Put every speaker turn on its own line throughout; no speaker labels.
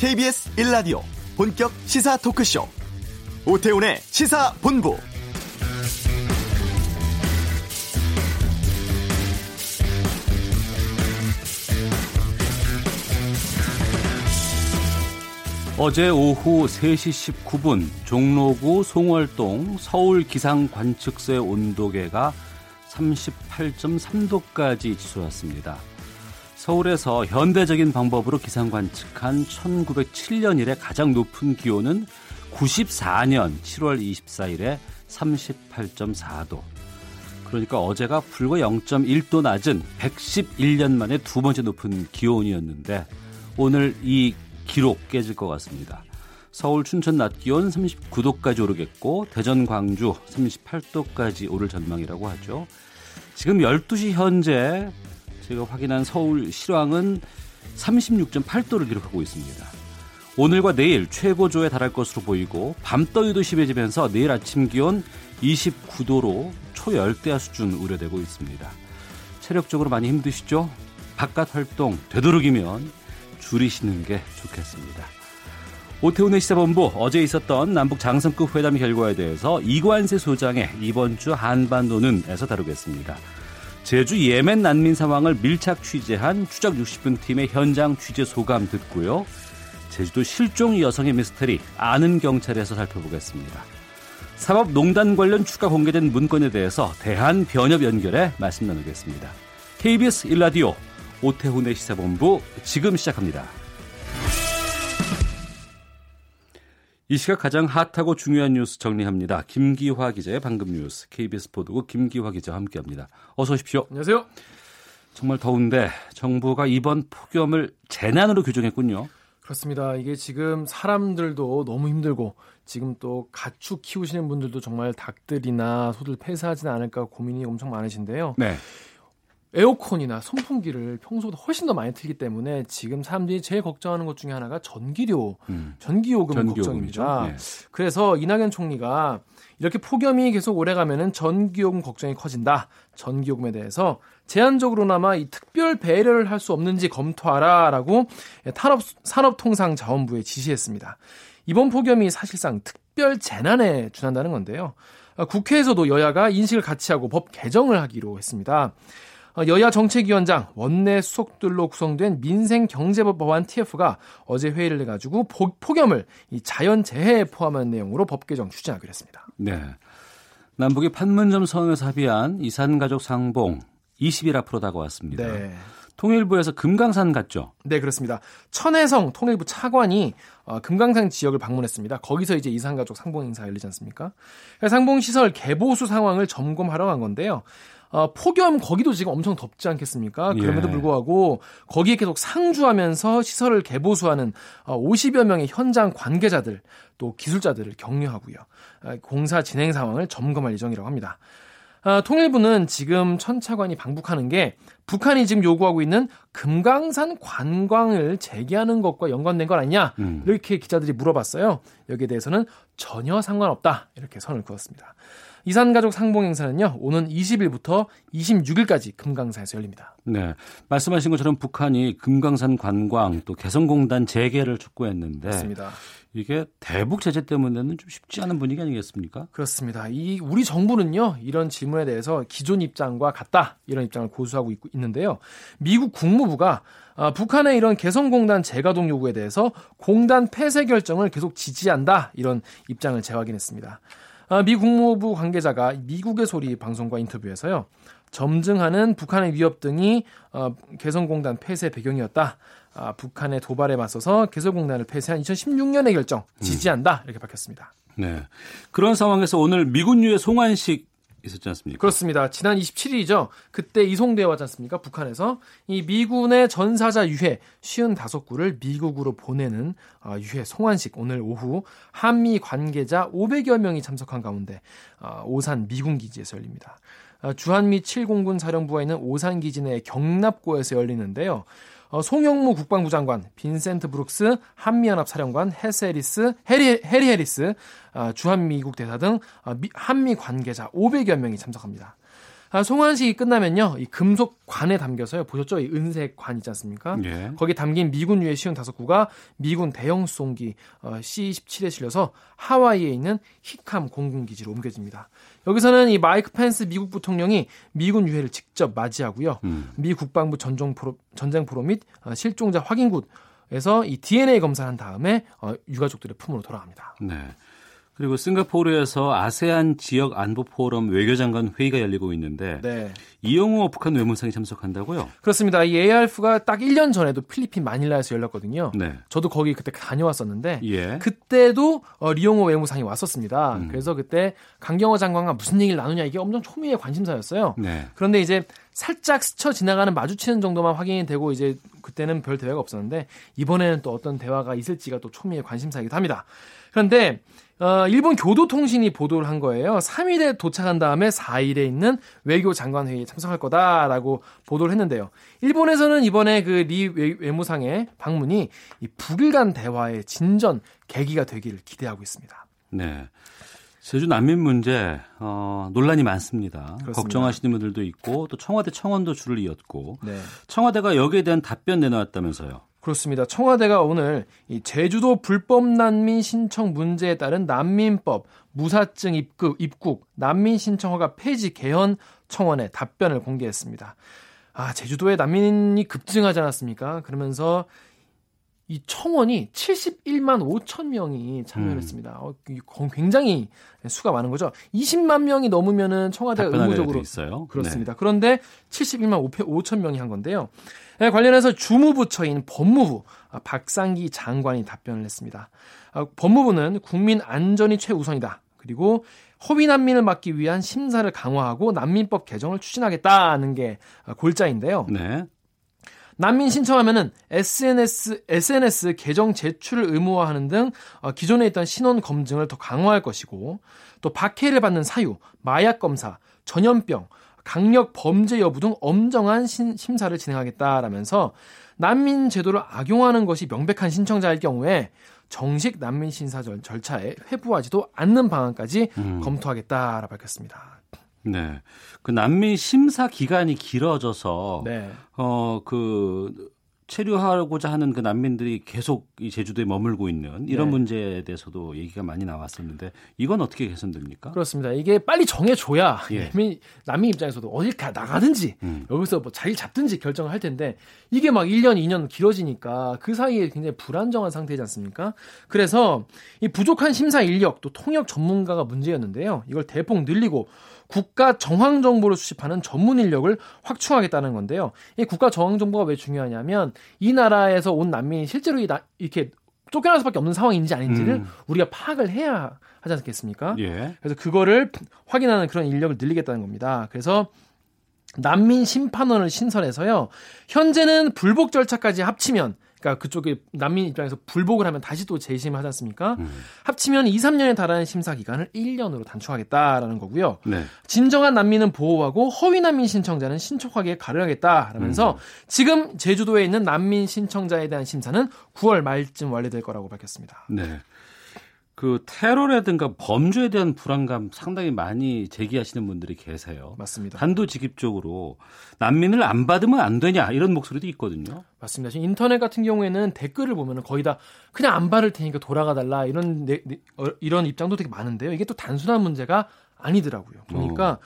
KBS 1라디오 본격 시사 토크쇼 오태훈의 시사본부
어제 오후 3시 19분 종로구 송월동 서울 기상 관측소의 온도계가 38.3도까지 치솟았습니다. 서울에서 현대적인 방법으로 기상 관측한 1907년 이래 가장 높은 기온은 94년 7월 24일에 38.4도. 그러니까 어제가 불과 0.1도 낮은 111년 만에 두 번째 높은 기온이었는데 오늘 이 기록 깨질 것 같습니다. 서울 춘천 낮 기온 39도까지 오르겠고 대전 광주 38도까지 오를 전망이라고 하죠. 지금 12시 현재 제가 확인한 서울 실황은 36.8도를 기록하고 있습니다. 오늘과 내일 최고조에 달할 것으로 보이고 밤더위도 심해지면서 내일 아침 기온 29도로 초열대야 수준 우려되고 있습니다. 체력적으로 많이 힘드시죠? 바깥 활동 되도록이면 줄이시는 게 좋겠습니다. 오태훈의 시사본부 어제 있었던 남북 장성급 회담 결과에 대해서 이관세 소장의 이번 주 한반도는에서 다루겠습니다. 제주 예멘 난민 상황을 밀착 취재한 추적 60분 팀의 현장 취재 소감 듣고요. 제주도 실종 여성의 미스터리 아는 경찰에서 살펴보겠습니다. 사법농단 관련 추가 공개된 문건에 대해서 대한 변협 연결해 말씀 나누겠습니다. KBS 일라디오 오태훈의 시사본부 지금 시작합니다. 이 시각 가장 핫하고 중요한 뉴스 정리합니다. 김기화 기자의 방금 뉴스 KBS 보도국 김기화 기자와 함께합니다. 어서 오십시오.
안녕하세요.
정말 더운데 정부가 이번 폭염을 재난으로 규정했군요.
그렇습니다. 이게 지금 사람들도 너무 힘들고 지금 또 가축 키우시는 분들도 정말 닭들이나 소들 폐사하지는 않을까 고민이 엄청 많으신데요.
네.
에어컨이나 선풍기를 평소보다 훨씬 더 많이 틀기 때문에 지금 사람들이 제일 걱정하는 것 중에 하나가 전기료, 음. 전기요금 전기요금이죠. 걱정입니다. 네. 그래서 이낙연 총리가 이렇게 폭염이 계속 오래가면은 전기요금 걱정이 커진다. 전기요금에 대해서 제한적으로나마 이 특별 배려를 할 수 없는지 검토하라라고 탄업 산업통상자원부에 지시했습니다. 이번 폭염이 사실상 특별 재난에 준한다는 건데요. 국회에서도 여야가 인식을 같이 하고 법 개정을 하기로 했습니다. 어, 여야 정책위원장 원내 수석들로 구성된 민생경제법 법안 TF가 어제 회의를 해가지고 폭염을 이 자연재해에 포함한 내용으로 법 개정 추진하기로 했습니다.
네. 남북이 판문점 선에서 합의한 이산가족 상봉 20일 앞으로 다가왔습니다. 네. 통일부에서 금강산 갔죠?
네, 그렇습니다. 천혜성 통일부 차관이 어, 금강산 지역을 방문했습니다. 거기서 이제 이산가족 상봉 행사가 열리지 않습니까? 상봉 시설 개보수 상황을 점검하러 간 건데요. 어, 폭염 거기도 지금 엄청 덥지 않겠습니까? 그럼에도 예. 불구하고 거기에 계속 상주하면서 시설을 개보수하는 어, 50여 명의 현장 관계자들 또 기술자들을 격려하고요. 어, 공사 진행 상황을 점검할 예정이라고 합니다. 아, 통일부는 지금 천차관이 방북하는 게 북한이 지금 요구하고 있는 금강산 관광을 재개하는 것과 연관된 건 아니냐 음. 이렇게 기자들이 물어봤어요. 여기에 대해서는 전혀 상관없다 이렇게 선을 그었습니다. 이산가족 상봉 행사는요, 오는 20일부터 26일까지 금강산에서 열립니다.
네. 말씀하신 것처럼 북한이 금강산 관광 또 개성공단 재개를 촉구했는데.
맞습니다.
이게 대북 제재 때문에는 좀 쉽지 않은 분위기 아니겠습니까?
그렇습니다. 이 우리 정부는요 이런 질문에 대해서 기존 입장과 같다 이런 입장을 고수하고 있, 있는데요. 미국 국무부가 아, 북한의 이런 개성공단 재가동 요구에 대해서 공단 폐쇄 결정을 계속 지지한다 이런 입장을 재확인했습니다. 아, 미 국무부 관계자가 미국의 소리 방송과 인터뷰에서요. 점증하는 북한의 위협 등이 어, 개성공단 폐쇄 배경이었다. 아, 북한의 도발에 맞서서 개성공단을 폐쇄한 2016년의 결정 지지한다 이렇게 밝혔습니다.
네. 그런 상황에서 오늘 미군유의 송환식 있었지 않습니까?
그렇습니다. 지난 27일이죠. 그때 이송되어 왔지 않습니까? 북한에서 이 미군의 전사자 유해 55구를 미국으로 보내는 어, 유해 송환식 오늘 오후 한미 관계자 500여 명이 참석한 가운데 어, 오산 미군 기지에서 열립니다. 어, 주한미 7공군 사령부가 있는 오산 기지 내 격납고에서 열리는데요. 어, 송영무 국방부 장관, 빈센트 브룩스 한미연합 사령관, 헤스 해리스, 해리, 해리 해리스, 어, 주한미국 대사 등 어, 한미 관계자 500여 명이 참석합니다. 아, 송환식이 끝나면요, 이 금속 관에 담겨서요, 보셨죠? 이 은색 관 있지 않습니까?
예.
거기 담긴 미군 유해 쉰다섯 구가 미군 대형 수송기 어, C-27에 실려서 하와이에 있는 히캄 공군기지로 옮겨집니다. 여기서는 이 마이크 펜스 미국 부통령이 미군 유해를 직접 맞이하고요.
음.
미 국방부 전종 포로, 전쟁 포로 및 어, 실종자 확인굿에서 이 DNA 검사한 다음에 어, 유가족들의 품으로 돌아갑니다.
네. 그리고 싱가포르에서 아세안 지역 안보 포럼 외교장관 회의가 열리고 있는데
네.
이영호 북한 외무상이 참석한다고요?
그렇습니다. 이 ARF가 딱 1년 전에도 필리핀 마닐라에서 열렸거든요.
네.
저도 거기 그때 다녀왔었는데
예.
그때도 어, 리용호 외무상이 왔었습니다.
음.
그래서 그때 강경호 장관과 무슨 얘기를 나누냐 이게 엄청 초미의 관심사였어요.
네.
그런데 이제 살짝 스쳐 지나가는 마주치는 정도만 확인이 되고 이제 그때는 별 대화가 없었는데 이번에는 또 어떤 대화가 있을지가 또 초미의 관심사이기도 합니다. 그런데 어, 일본 교도통신이 보도를 한 거예요. 3일에 도착한 다음에 4일에 있는 외교 장관 회의에 참석할 거다라고 보도를 했는데요. 일본에서는 이번에 그 리 외무상의 방문이 이 북일 간 대화의 진전 계기가 되기를 기대하고 있습니다.
네. 제주 난민 문제 어, 논란이 많습니다.
그렇습니다.
걱정하시는 분들도 있고 또 청와대 청원도 줄을 이었고
네.
청와대가 여기에 대한 답변 내놓았다면서요.
그렇습니다. 청와대가 오늘 이 제주도 불법 난민 신청 문제에 따른 난민법, 무사증 입국, 입국, 난민 신청 허가 폐지 개헌 청원에 답변을 공개했습니다. 아, 제주도에 난민이 급증하지 않았습니까? 그러면서 이 청원이 71만 5천 명이 참여를
음.
했습니다. 어, 이 굉장히 수가 많은 거죠. 20만 명이 넘으면은 청와대가 의무적으로
있어요.
그렇습니다. 그런데 71만 5천 명이 한 건데요. 네, 관련해서 주무부처인 법무부 아, 박상기 장관이 답변을 했습니다. 아, 법무부는 국민 안전이 최우선이다. 그리고 허위 난민을 막기 위한 심사를 강화하고 난민법 개정을 추진하겠다는 게 아, 골자인데요.
네. 네.
난민 신청하면은 SNS SNS 계정 제출을 의무화하는 등 어, 기존에 있던 신원 검증을 더 강화할 것이고 또 박해를 받는 사유, 마약 검사, 전염병, 강력 범죄 여부 등 엄정한 신- 심사를 진행하겠다라면서 난민 제도를 악용하는 것이 명백한 신청자일 경우에 정식 난민 심사 절- 절차에 회부하지도 않는 방안까지
음.
검토하겠다라 밝혔습니다.
네. 그 난민 심사 기간이 길어져서
네.
어그 체류하고자 하는 그 난민들이 계속 이 제주도에 머물고 있는 이런
네.
문제에 대해서도 얘기가 많이 나왔었는데 이건 어떻게 개선됩니까?
그렇습니다. 이게 빨리 정해줘야
예.
난민, 난민 입장에서도 어딜 가 나가든지
음.
여기서 뭐 자리를 잡든지 결정을 할 텐데 이게 막 1년, 2년 길어지니까 그 사이에 굉장히 불안정한 상태지 않습니까? 그래서 이 부족한 심사 인력 또 통역 전문가가 문제였는데요. 이걸 대폭 늘리고 국가 정황 정보를 수집하는 전문 인력을 확충하겠다는 건데요. 이 국가 정황 정보가 왜 중요하냐면 이 나라에서 온 난민이 실제로 이 나- 이렇게 쫓겨날 수밖에 없는 상황인지 아닌지를
음.
우리가 파악을 해야 하지 않겠습니까?
예.
그래서 그거를 확인하는 그런 인력을 늘리겠다는 겁니다. 그래서 난민 심판원을 신설해서요. 현재는 불복 절차까지 합치면 그러니까 그쪽에 난민 입장에서 불복을 하면 다시 또 재심하지 않습니까?
음.
합치면 2, 3년에 달하는 심사 기간을 1년으로 단축하겠다라는 거고요.
네.
진정한 난민은 보호하고 허위 난민 신청자는 신속하게 가려야겠다라면서 지금 제주도에 있는 난민 신청자에 대한 심사는 9월 말쯤 완료될 거라고 밝혔습니다.
네. 그 테러라든가 범죄에 대한 불안감 상당히 많이 제기하시는 분들이 계세요.
맞습니다.
단도직입적으로 난민을 안 받으면 안 되냐 이런 목소리도 있거든요.
맞습니다. 지금 인터넷 같은 경우에는 댓글을 보면은 거의 다 그냥 안 바를 테니까 돌아가 달라 이런 네- 네- 어, 이런 입장도 되게 많은데요. 이게 또 단순한 문제가 아니더라고요. 보니까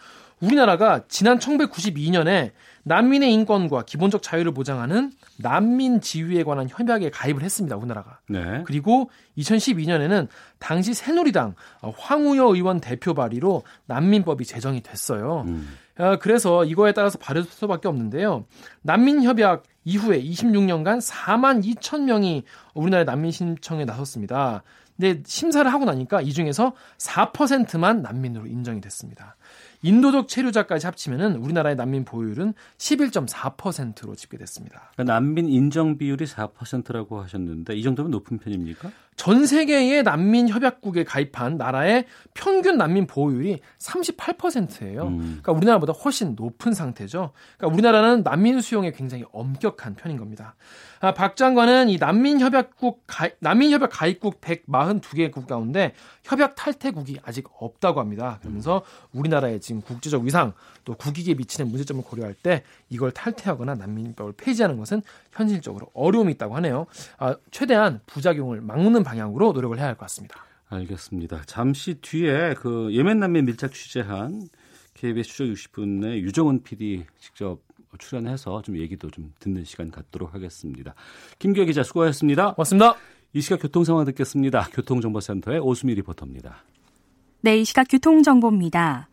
우리나라가 지난 1992년에 난민의 인권과 기본적 자유를 보장하는 난민 지위에 관한 협약에 가입을 했습니다. 우리나라가.
네.
그리고 2012년에는 당시 새누리당 어, 황우여 의원 대표 발의로 난민법이 제정이 됐어요.
음.
어, 그래서 이거에 따라서 발효될 수밖에 없는데요. 난민협약 이후에 26년간 4만 2천 명이 우리나라의 난민 신청에 나섰습니다. 근데 심사를 하고 나니까 이 중에서 4%만 난민으로 인정이 됐습니다. 인도적 체류자까지 합치면은 우리나라의 난민 보유율은 11.4%로 집계됐습니다.
그러니까 난민 인정 비율이 4%라고 하셨는데 이 정도면 높은 편입니까?
전 세계의 난민 협약국에 가입한 나라의 평균 난민 보호율이 38%예요.
음.
그러니까 우리나라보다 훨씬 높은 상태죠. 그러니까 우리나라는 난민 수용에 굉장히 엄격한 편인 겁니다. 아, 박 장관은 이 난민 협약국 가, 난민 협약 가입국 142개국 가운데 협약 탈퇴국이 아직 없다고 합니다. 그러면서 우리나라의 지금 국제적 위상 또 국익에 미치는 문제점을 고려할 때 이걸 탈퇴하거나 난민법을 폐지하는 것은 현실적으로 어려움이 있다고 하네요. 아, 최대한 부작용을 막는 방향으로 노력을 해야 할 것 같습니다.
알겠습니다. 잠시 뒤에 그 예멘 난민 밀착 취재한 KBS 추적 60분의 유정은 PD 직접 출연해서 좀 얘기도 좀 듣는 시간 갖도록 하겠습니다. 김규 기자 수고하셨습니다.
고맙습니다.
이 시각 교통 상황 듣겠습니다. 교통정보센터의 오수미 리포터입니다.
네, 이 시각 교통정보입니다.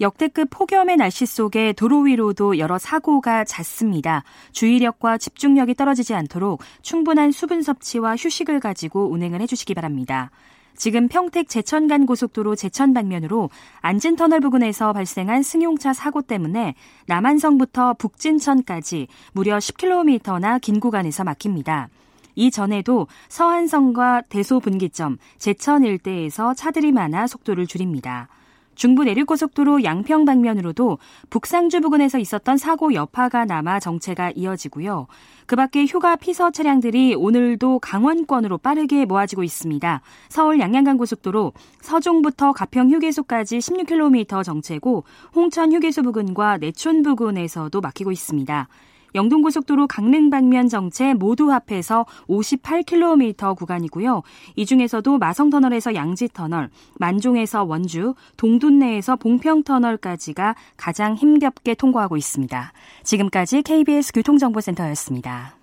역대급 폭염의 날씨 속에 도로 위로도 여러 사고가 잦습니다. 주의력과 집중력이 떨어지지 않도록 충분한 수분 섭취와 휴식을 가지고 운행을 해주시기 바랍니다. 지금 평택 제천간 고속도로 제천 방면으로 안진터널 부근에서 발생한 승용차 사고 때문에 남한성부터 북진천까지 무려 10km나 긴 구간에서 막힙니다. 이전에도 서안성과 대소분기점, 제천 일대에서 차들이 많아 속도를 줄입니다. 중부 내륙고속도로 양평 방면으로도 북상주 부근에서 있었던 사고 여파가 남아 정체가 이어지고요. 그 밖에 휴가 피서 차량들이 오늘도 강원권으로 빠르게 모아지고 있습니다. 서울 양양간 고속도로 서종부터 가평 휴게소까지 16km 정체고 홍천 휴게소 부근과 내촌 부근에서도 막히고 있습니다. 영동고속도로 강릉 방면 정체 모두 합해서 58km 구간이고요. 이 중에서도 마성터널에서 양지터널, 만종에서 원주, 동둔내에서 봉평터널까지가 가장 힘겹게 통과하고 있습니다. 지금까지 KBS 교통정보센터였습니다.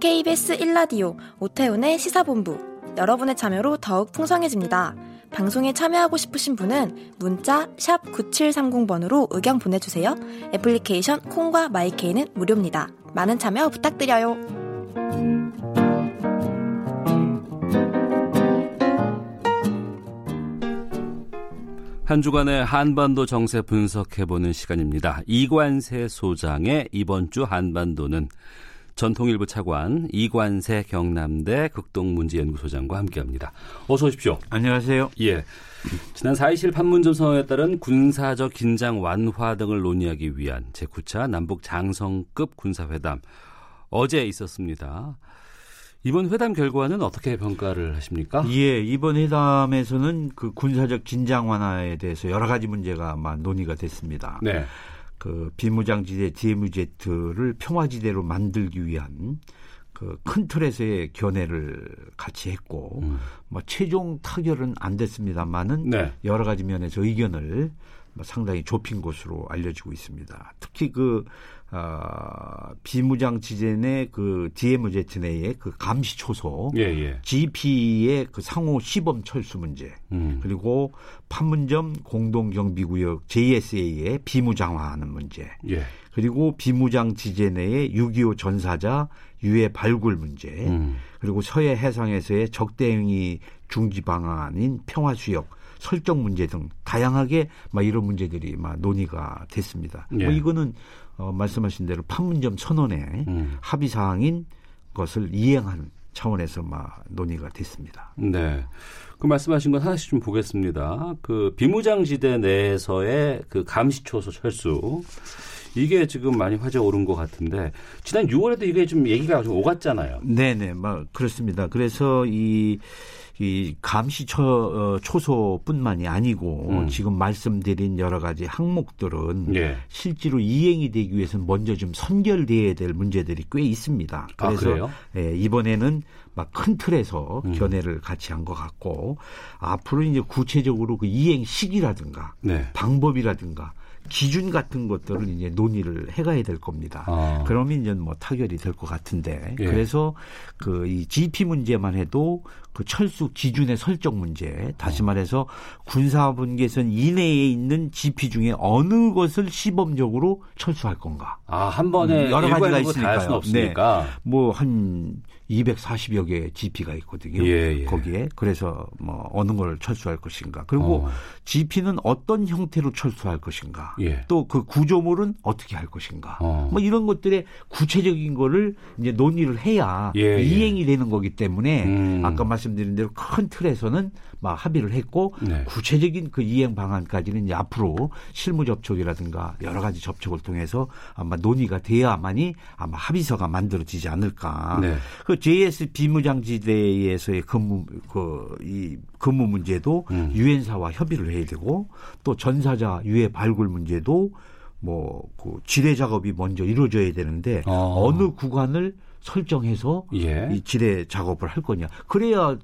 KBS 1라디오 오태훈의 시사본부 여러분의 참여로 더욱 풍성해집니다. 방송에 참여하고 싶으신 분은 문자 9730번으로 의견 보내주세요. 애플리케이션 콩과 마이케이는 무료입니다. 많은 참여 부탁드려요.
한 주간의 한반도 정세 분석해보는 시간입니다. 이관세 소장의 이번 주 한반도는 전통일보 차관 이관세 경남대 극동문제연구소장과 함께합니다. 어서 오십시오.
안녕하세요.
예. 지난 4.27 판문점 선언에 따른 군사적 긴장 완화 등을 논의하기 위한 제9차 남북 장성급 군사회담 어제 있었습니다. 이번 회담 결과는 어떻게 평가를 하십니까?
예, 이번 회담에서는 그 군사적 긴장 완화에 대해서 여러 가지 문제가 아마 논의가 됐습니다.
네.
그 비무장지대 DMZ를 평화지대로 만들기 위한 그큰 틀에서의 견해를 같이 했고
음.
뭐 최종 타결은 안 됐습니다만은
네.
여러 가지 면에서 의견을 뭐 상당히 좁힌 것으로 알려지고 있습니다. 특히 그 어, 비무장 지대 내그 DMZ 내의 그 감시 초소
예, 예.
GP의 그 상호 시범 철수 문제
음.
그리고 판문점 공동경비구역 JSA의 비무장화하는 문제
예.
그리고 비무장 지대 내의 6.25 전사자 유해 발굴 문제
음.
그리고 서해 해상에서의 적대행위 중지 방안인 평화 수역 설정 문제 등 다양하게 막 이런 문제들이 막 논의가 됐습니다.
예.
뭐 이거는 어, 말씀하신 대로 판문점 선언의
음.
합의 사항인 것을 이행하는 차원에서 막 논의가 됐습니다.
네. 그 말씀하신 건 하나씩 좀 보겠습니다. 그 비무장지대 내에서의 그 감시초소 철수. 이게 지금 많이 화제 오른 것 같은데 지난 6월에도 이게 좀 얘기가 좀 오갔잖아요.
네네, 막 그렇습니다. 그래서 이, 이 감시 초, 어, 초소뿐만이 아니고
음.
지금 말씀드린 여러 가지 항목들은
예.
실제로 이행이 되기 위해서는 먼저 좀 선결돼야 될 문제들이 꽤 있습니다.
아,
그래서
그래요?
예, 이번에는 막 큰 틀에서
음.
견해를 같이 한 것 같고 앞으로 이제 구체적으로 그 이행 시기라든가
네.
방법이라든가 기준 같은 것들을 이제 논의를 해가야 될 겁니다.
아.
그러면 이제 뭐 타결이 될 것 같은데
예.
그래서 그 이 GP 문제만 해도 그 철수 기준의 설정 문제 다시 말해서 군사분계선 이내에 있는 GP 중에 어느 것을 시범적으로 철수할 건가?
아, 한 번에
음, 여러 가지가 있으니까요.
없으니까.
뭐한 240여 개 GP가 있거든요.
예, 예.
거기에 그래서 뭐 어느 걸 철수할 것인가. 그리고
어.
GP는 어떤 형태로 철수할 것인가.
예.
또그 구조물은 어떻게 할 것인가.
어.
뭐 이런 것들의 구체적인 거를 이제 논의를 해야
예, 예.
이행이 되는 거기 때문에
음.
아까 말씀드린 대로 큰 틀에서는 막 합의를 했고
네.
구체적인 그 이행 방안까지는 이제 앞으로 실무 접촉이라든가 여러 가지 접촉을 통해서 아마 논의가 돼야만이 아마 합의서가 만들어지지 않을까.
네.
그 JS 비무장지대에서의 근무 그이 근무 문제도
음.
유엔사와 협의를 해야 되고 또 전사자 유해 발굴 문제도 뭐그 지뢰 작업이 먼저 이루어져야 되는데
어.
어느 구간을 설정해서
예.
이 지뢰 작업을 할 거냐. 그래야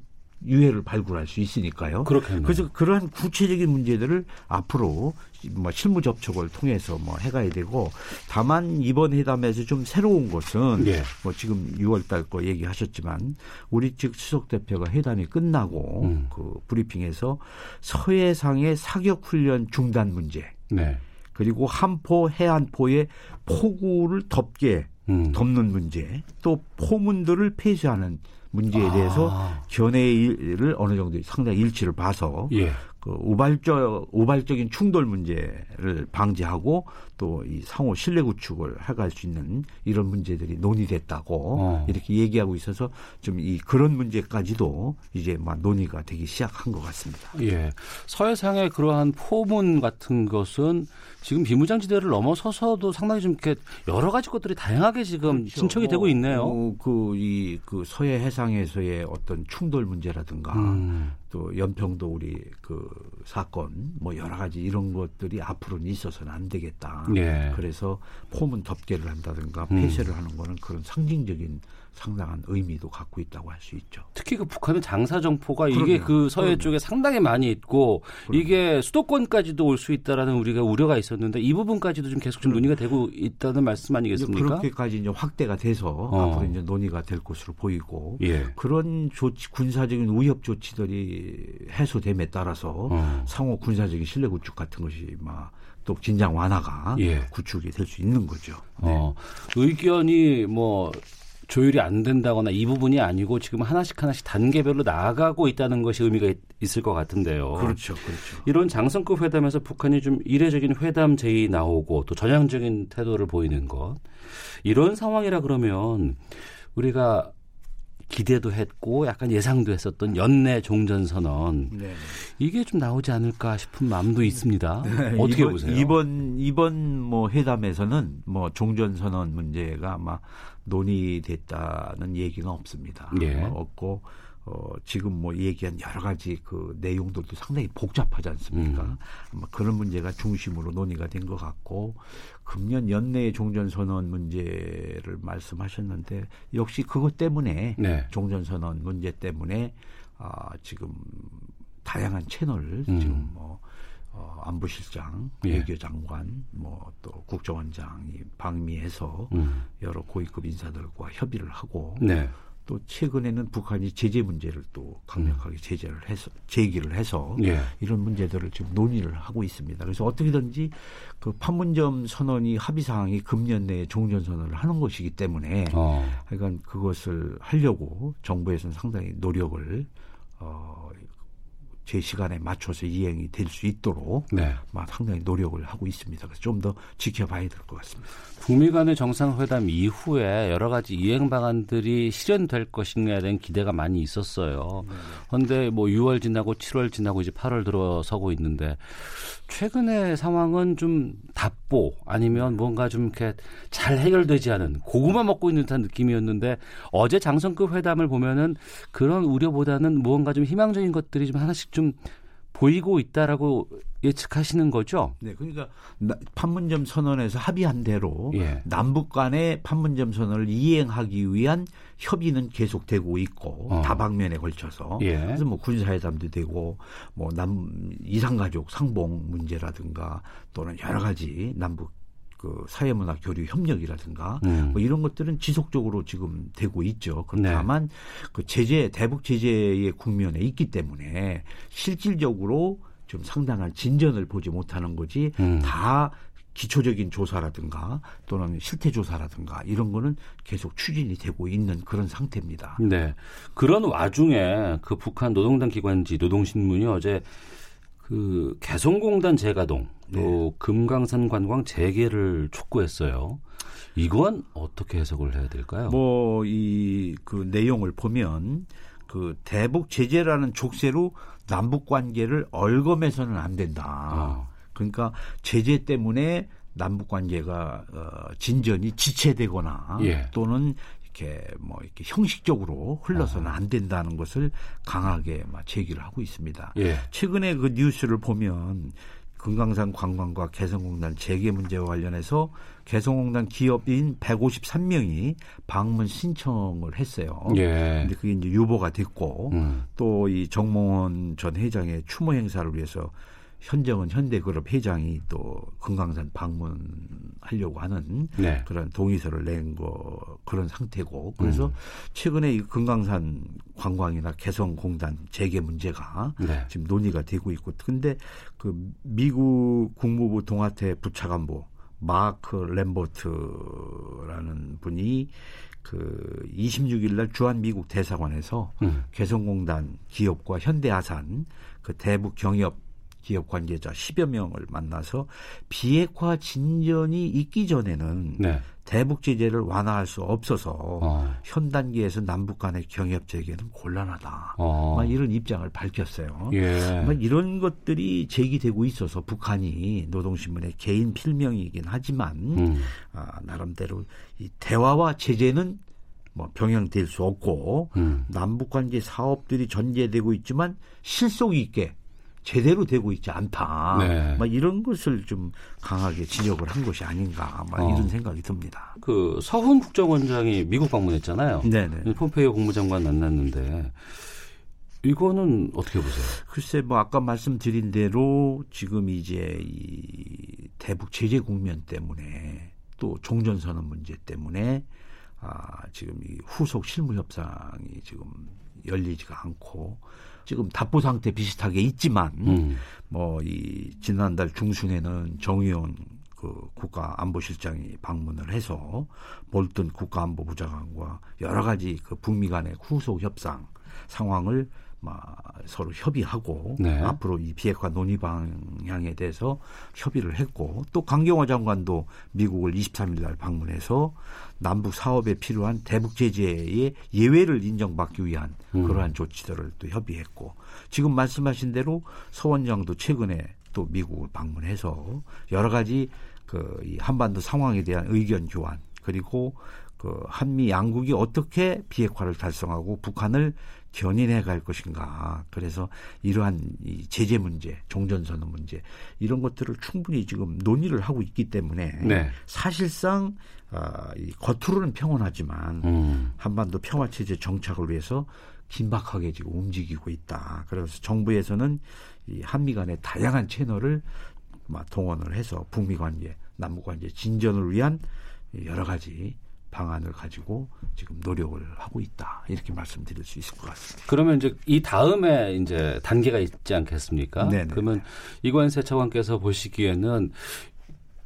유해를 발굴할 수 있으니까요.
그렇겠네요.
그래서 그러한 구체적인 문제들을 앞으로 뭐 실무 접촉을 통해서 뭐 해가야 되고 다만 이번 회담에서 좀 새로운 것은
예.
뭐 지금 6월달 거 얘기하셨지만 우리 측 수석 대표가 회담이 끝나고
음.
그 브리핑에서 서해상의 사격 훈련 중단 문제
네.
그리고 한포 해안포의 포구를 덮게
음.
덮는 문제, 또 포문들을 폐쇄하는 문제에 대해서
아.
견해를 어느 정도 상당히 일치를 봐서
예.
그 우발적 우발적인 충돌 문제를 방지하고 또 이 상호 신뢰 구축을 해갈 수 있는 이런 문제들이 논의됐다고
어.
이렇게 얘기하고 있어서 좀 이 그런 문제까지도 이제 막 논의가 되기 시작한 것 같습니다.
예. 서해상의 그러한 포문 같은 것은 지금 비무장지대를 넘어서서도 상당히 좀 이렇게 여러 가지 것들이 다양하게 지금 진척이 되고 있네요.
그이 그 서해 해상에서의 어떤 충돌 문제라든가
음.
또 연평도 우리 그 사건 뭐 여러 가지 이런 것들이 앞으로는 있어서는 안 되겠다.
예.
그래서 포문 덮개를 한다든가
음.
폐쇄를 하는 거는 그런 상징적인 상당한 의미도 갖고 있다고 할 수 있죠.
특히 그 북한의 장사 정포가 이게
그럼요.
그 서해
그럼요.
쪽에 상당히 많이 있고 이게 수도권까지도 올 수 있다라는 우리가 우려가 있었는데 이 부분까지도 좀 계속 좀 논의가 되고 있다는 말씀 아니겠습니까?
그렇게까지 이제 확대가 돼서
어.
앞으로 이제 논의가 될 것으로 보이고
예.
그런 조치 군사적인 우협 조치들이 해소됨에 따라서
어.
상호 군사적인 신뢰 구축 같은 것이 막또 진장 완화가
예.
구축이 될 수 있는 거죠. 네.
어, 의견이 뭐 조율이 안 된다거나 이 부분이 아니고 지금 하나씩 하나씩 단계별로 나아가고 있다는 것이 의미가 있- 있을 것 같은데요.
그렇죠, 그렇죠.
이런 장성급 회담에서 북한이 좀 이례적인 회담 제의 나오고 또 전향적인 태도를 보이는 것 이런 상황이라 그러면 우리가 기대도 했고 약간 예상도 했었던 연내 종전 선언
네.
이게 좀 나오지 않을까 싶은 마음도 있습니다. 어떻게
이번,
보세요?
이번 이번 뭐 회담에서는 뭐 종전 선언 문제가 아마 논의됐다는 얘기가 없습니다.
예.
어, 없고 어, 지금 뭐 얘기한 여러 가지 그 내용들도 상당히 복잡하지 않습니까?
음.
아마 그런 문제가 중심으로 논의가 된 것 같고 금년 연내 종전 선언 문제를 말씀하셨는데 역시 그것 때문에
네.
종전 선언 문제 때문에 아, 지금 다양한 채널
음.
지금 뭐 어, 안보실장,
예.
외교장관, 뭐 또 국정원장이 방미해서
음.
여러 고위급 인사들과 협의를 하고
네.
또 최근에는 북한이 제재 문제를 또 강력하게 제재를 해서 제기를 해서
예.
이런 문제들을 지금 논의를 하고 있습니다. 그래서 어떻게든지 그 판문점 선언이 합의 사항이 금년 내에 종전 선언을 하는 것이기 때문에
어.
하여간 그것을 하려고 정부에서는 상당히 노력을 어, 제 시간에 맞춰서 이행이 될 수 있도록
네.
막 상당히 노력을 하고 있습니다. 그래서 좀 더 지켜봐야 될 것 같습니다.
북미 간의 정상회담 이후에 여러 가지 이행 방안들이 실현될 것인가에 대한 기대가 많이 있었어요. 그런데 뭐 6월 지나고 7월 지나고 이제 8월 들어서고 있는데 최근의 상황은 좀 답보 아니면 뭔가 좀 이렇게 잘 해결되지 않은 고구마 먹고 있는 듯한 느낌이었는데 어제 장성급 회담을 보면은 그런 우려보다는 무언가 좀 희망적인 것들이 좀 하나씩 좀 보이고 있다라고 예측하시는 거죠?
네, 그러니까 나- 판문점 선언에서 합의한 대로
예.
남북 간의 판문점 선언을 이행하기 위한 협의는 계속되고 있고
어.
다방면에 걸쳐서
예.
그래서 뭐 군사회담도 되고 뭐 남 이상가족 상봉 문제라든가 또는 여러 가지 남북 그 사회문화 교류 협력이라든가
음.
뭐 이런 것들은 지속적으로 지금 되고 있죠. 그럼
네.
다만 그 제재 대북 제재의 국면에 있기 때문에 실질적으로 좀 상당한 진전을 보지 못하는 거지
음.
다 기초적인 조사라든가 또는 실태 조사라든가 이런 거는 계속 추진이 되고 있는 그런 상태입니다.
네. 그런 와중에 그 북한 노동당 기관지 노동신문이 어제 그 개성공단 재가동 또 금강산 관광 재개를 촉구했어요. 이건 어떻게 해석을 해야 될까요?
뭐 이 그 내용을 보면 그 대북 제재라는 족쇄로 남북 관계를 얼검해서는 안 된다.
아.
그러니까 제재 때문에 남북 관계가 어, 진전이 지체되거나
예.
또는 이렇게 뭐 이렇게 형식적으로 흘러서는 안 된다는 것을 강하게 막 제기를 하고 있습니다.
예.
최근에 그 뉴스를 보면 금강산 관광과 개성공단 재개 문제와 관련해서 개성공단 기업인 153명이 방문 신청을 했어요.
예.
근데 그게 이제 유보가 됐고
음.
또이 정몽원 전 회장의 추모 행사를 위해서 현정은 현대그룹 회장이 또 금강산 방문하려고 하는
네.
그런 동의서를 낸 거 그런 상태고 그래서
음.
최근에 이 금강산 관광이나 개성공단 재개 문제가
네.
지금 논의가 되고 있고 근데 그 미국 국무부 동아태 부차관보 마크 램버트라는 분이 그 26일 날 주한 미국 대사관에서
음.
개성공단 기업과 현대아산 그 대북 경협 기업 관계자 10여 명을 만나서 비핵화 진전이 있기 전에는
네.
대북 제재를 완화할 수 없어서
어.
현 단계에서 남북 간의 경협 재개는 곤란하다.
어.
막 이런 입장을 밝혔어요.
예.
막 이런 것들이 제기되고 있어서 북한이 노동신문의 개인 필명이긴 하지만
음.
아, 나름대로 이 대화와 제재는 뭐 병행될 수 없고
음.
남북 관계 사업들이 전개되고 있지만 실속 있게 제대로 되고 있지 않다.
네.
막 이런 것을 좀 강하게 지적을 한 것이 아닌가. 막
어.
이런 생각이 듭니다.
그 서훈 국정원장이 미국 방문했잖아요.
네네.
폼페이오 국무장관 만났는데 이거는 어떻게 보세요?
글쎄 뭐 아까 말씀드린 대로 지금 이제 이 대북 제재 국면 때문에 또 종전선언 문제 때문에 아 지금 이 후속 실무 협상이 지금 열리지가 않고 지금 답보 상태 비슷하게 있지만
음.
뭐이 지난달 중순에는 정의원 그 국가안보실장이 방문을 해서 볼튼 국가안보부장관과 여러 가지 그 북미 간의 후속 협상 상황을 막 서로 협의하고
네.
앞으로 이 비핵화 논의 방향에 대해서 협의를 했고 또 강경화 장관도 미국을 23일 날 방문해서 남북 사업에 필요한 대북 제재의 예외를 인정받기 위한
음.
그러한 조치들을 또 협의했고 지금 말씀하신 대로 서 원장도 최근에 또 미국을 방문해서 여러 가지 그이 한반도 상황에 대한 의견 교환 그리고 그 한미 양국이 어떻게 비핵화를 달성하고 북한을 견인해 갈 것인가. 그래서 이러한 이 제재 문제, 종전선언 문제 이런 것들을 충분히 지금 논의를 하고 있기 때문에
네.
사실상 아, 이 겉으로는 평온하지만
음.
한반도 평화 체제 정착을 위해서 긴박하게 지금 움직이고 있다. 그래서 정부에서는 이 한미 간의 다양한 채널을 막 동원을 해서 북미 관계, 남북 관계 진전을 위한 여러 가지 방안을 가지고 지금 노력을 하고 있다. 이렇게 말씀드릴 수 있을 것 같습니다.
그러면 이제 이 다음에 이제 단계가 있지 않겠습니까?
네네.
그러면 이관세 차관께서 보시기에는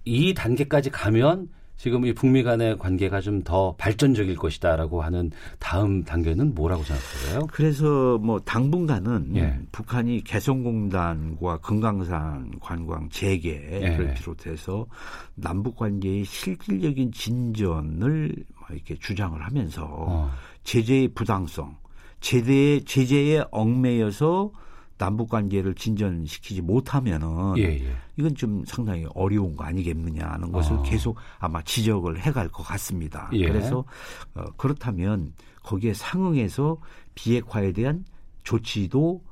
이 단계까지 가면 지금 이 북미 간의 관계가 좀 더 발전적일 것이다라고 하는 다음 단계는 뭐라고 생각하세요?
그래서 뭐 당분간은
예.
북한이 개성공단과 금강산 관광 재개를
예.
비롯해서 남북 관계의 실질적인 진전을 막 이렇게 주장을 하면서
어.
제재의 부당성, 제재의 제재에 얽매여서 남북 관계를 진전시키지 못하면은
예, 예.
이건 좀 상당히 어려운 거 아니겠느냐 하는 것을
어.
계속 아마 지적을 해갈 것 같습니다.
예.
그래서 어, 그렇다면 거기에 상응해서 비핵화에 대한 조치도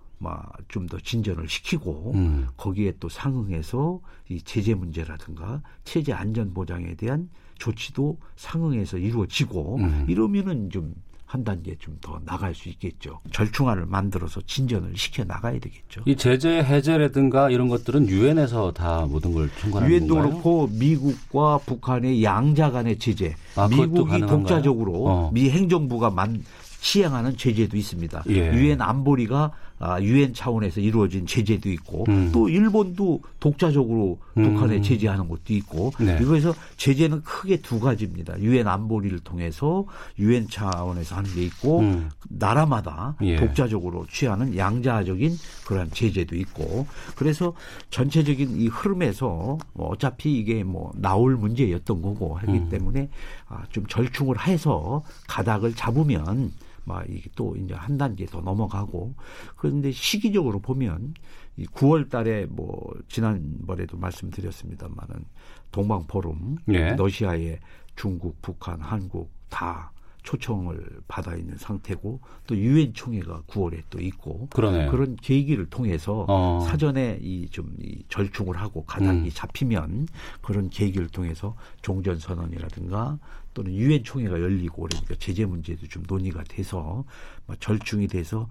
좀더 진전을 시키고
음.
거기에 또 상응해서 이 제재 문제라든가 체제 안전 보장에 대한 조치도 상응해서 이루어지고
음.
이러면은 좀 한 단계 좀 더 나갈 수 있겠죠. 절충안을 만들어서 진전을 시켜 나가야 되겠죠.
이 제재 해제라든가 이런 것들은 유엔에서 다 모든 걸 총괄하는
유엔도
건가요?
그렇고 미국과 북한의 양자 간의 제재,
아,
미국이? 독자적으로
어.
미 행정부가 만 시행하는 제재도 있습니다.
예.
유엔 안보리가 아, 유엔 차원에서 이루어진 제재도 있고
음.
또 일본도 독자적으로
음.
북한에 제재하는 것도 있고
네.
이거에서 제재는 크게 두 가지입니다. 유엔 안보리를 통해서 유엔 차원에서 하는 게 있고
음.
나라마다
예.
독자적으로 취하는 양자적인 그런 제재도 있고 그래서 전체적인 이 흐름에서 뭐 어차피 이게 뭐 나올 문제였던 거고 하기
음.
때문에 아, 좀 절충을 해서 가닥을 잡으면 막 이게 또 이제 한 단계 더 넘어가고 그런데 시기적으로 보면 이 9월 달에 뭐 지난번에도 말씀드렸습니다만은 동방 포럼
예.
러시아에 중국, 북한, 한국 다 초청을 받아 있는 상태고 또 유엔 총회가 9월에 또 있고
그러네요.
그런 계기를 통해서
어.
사전에 이좀이 절충을 하고 가닥이
음.
잡히면 그런 계기를 통해서 종전 선언이라든가 또는 유엔 총회가 열리고 그러니까 제재 문제도 좀 논의가 돼서 뭐 절충이 돼서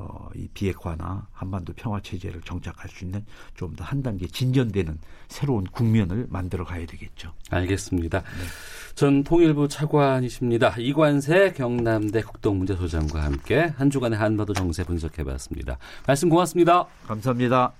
어, 이 비핵화나 한반도 평화 체제를 정착할 수 있는 좀 더 한 단계 진전되는 새로운 국면을 만들어 가야 되겠죠.
알겠습니다. 전 통일부 차관이십니다. 이관세 경남대 국동문제소장과 함께 한 주간의 한반도 정세 분석해봤습니다. 말씀 고맙습니다.
감사합니다.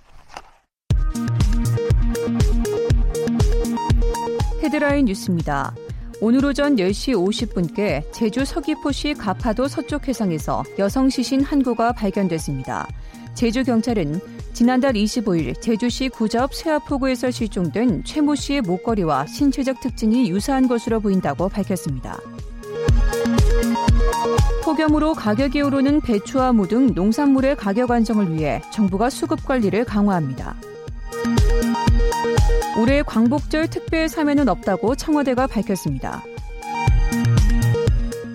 헤드라인 뉴스입니다. 오늘 오전 10시 50분께 제주 서귀포시 가파도 서쪽 해상에서 여성 시신 한 구가 발견됐습니다. 제주 경찰은 지난달 25일 제주시 구자읍 세아포구에서 실종된 최모 씨의 목걸이와 신체적 특징이 유사한 것으로 보인다고 밝혔습니다. 폭염으로 가격이 오르는 배추와 무 등 농산물의 가격 안정을 위해 정부가 수급 관리를 강화합니다. 올해 광복절 특별 사면은 없다고 청와대가 밝혔습니다.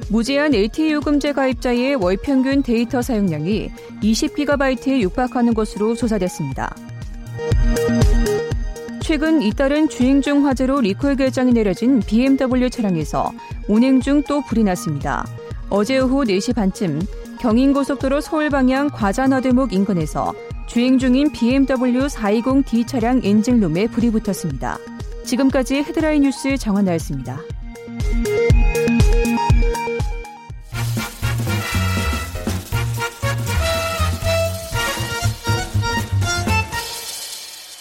무제한 LTE 요금제 가입자의 월 평균 데이터 사용량이 20GB에 육박하는 것으로 조사됐습니다. 최근 잇따른 주행 중 화재로 리콜 결정이 내려진 BMW 차량에서 운행 중 또 불이 났습니다. 어제 오후 4시 반쯤 경인고속도로 서울 방향 과자너드목 인근에서 주행 중인 BMW 420D 차량 엔진룸에 불이 붙었습니다. 지금까지 헤드라인 뉴스 정한나였습니다.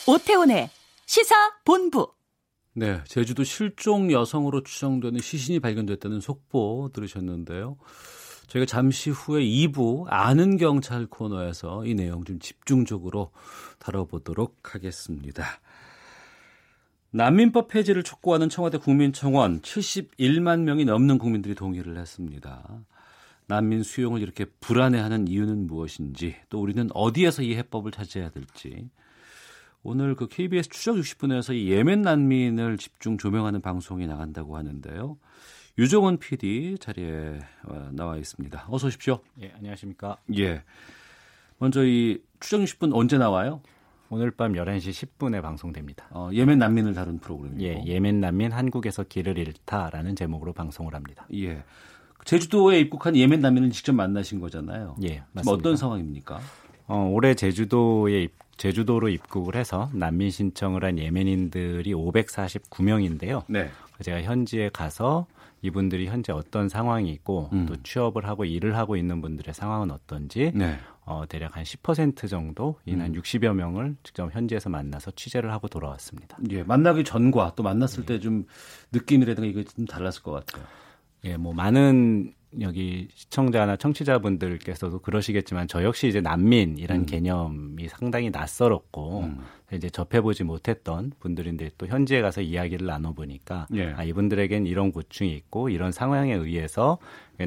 오태훈의 시사 본부.
네, 제주도 실종 여성으로 추정되는 시신이 발견됐다는 속보 들으셨는데요. 저희가 잠시 후에 2부 아는 경찰 코너에서 이 내용 좀 집중적으로 다뤄보도록 하겠습니다. 난민법 폐지를 촉구하는 청와대 국민청원 71만 명이 넘는 국민들이 동의를 했습니다. 난민 수용을 이렇게 불안해하는 이유는 무엇인지 또 우리는 어디에서 이 해법을 찾아야 될지 오늘 그 KBS 추적 60분에서 이 예멘 난민을 집중 조명하는 방송이 나간다고 하는데요. 유정원 PD 자리에 나와 있습니다. 어서 오십시오.
예, 안녕하십니까.
예. 먼저 이 추적 60분 언제 나와요?
오늘 밤 11시 10분에 방송됩니다.
어, 예멘 난민을 다룬 프로그램이고.
예, 예멘 난민 한국에서 길을 잃다라는 제목으로 방송을 합니다.
예. 제주도에 입국한 예멘 난민을 직접 만나신 거잖아요.
예, 맞습니다.
지금 어떤 상황입니까?
어, 올해 제주도에 입, 제주도로 입국을 해서 난민 신청을 한 예멘인들이 549명인데요.
네.
제가 현지에 가서 이분들이 현재 어떤 상황이 있고
음.
또 취업을 하고 일을 하고 있는 분들의 상황은 어떤지
네.
어, 대략 한 10% 정도, 인한
음.
60여 명을 직접 현지에서 만나서 취재를 하고 돌아왔습니다.
예, 만나기 전과 또 만났을 때좀 느낌이라든가 이게 좀 달랐을 것 같아요.
예, 뭐 많은 여기 시청자나 청취자분들께서도 그러시겠지만 저 역시 이제 난민이란
음.
개념이 상당히 낯설었고
음.
이제 접해보지 못했던 분들인데 또 현지에 가서 이야기를 나눠보니까
예.
아 이분들에겐 이런 고충이 있고 이런 상황에 의해서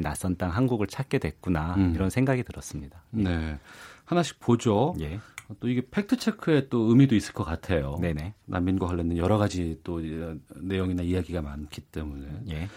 낯선 땅 한국을 찾게 됐구나
음.
이런 생각이 들었습니다.
네. 하나씩 보죠.
예,
또 이게 팩트 체크에 또 의미도 있을 것 같아요.
네네,
난민과 관련된 여러 가지 또 내용이나 이야기가 많기 때문에
예.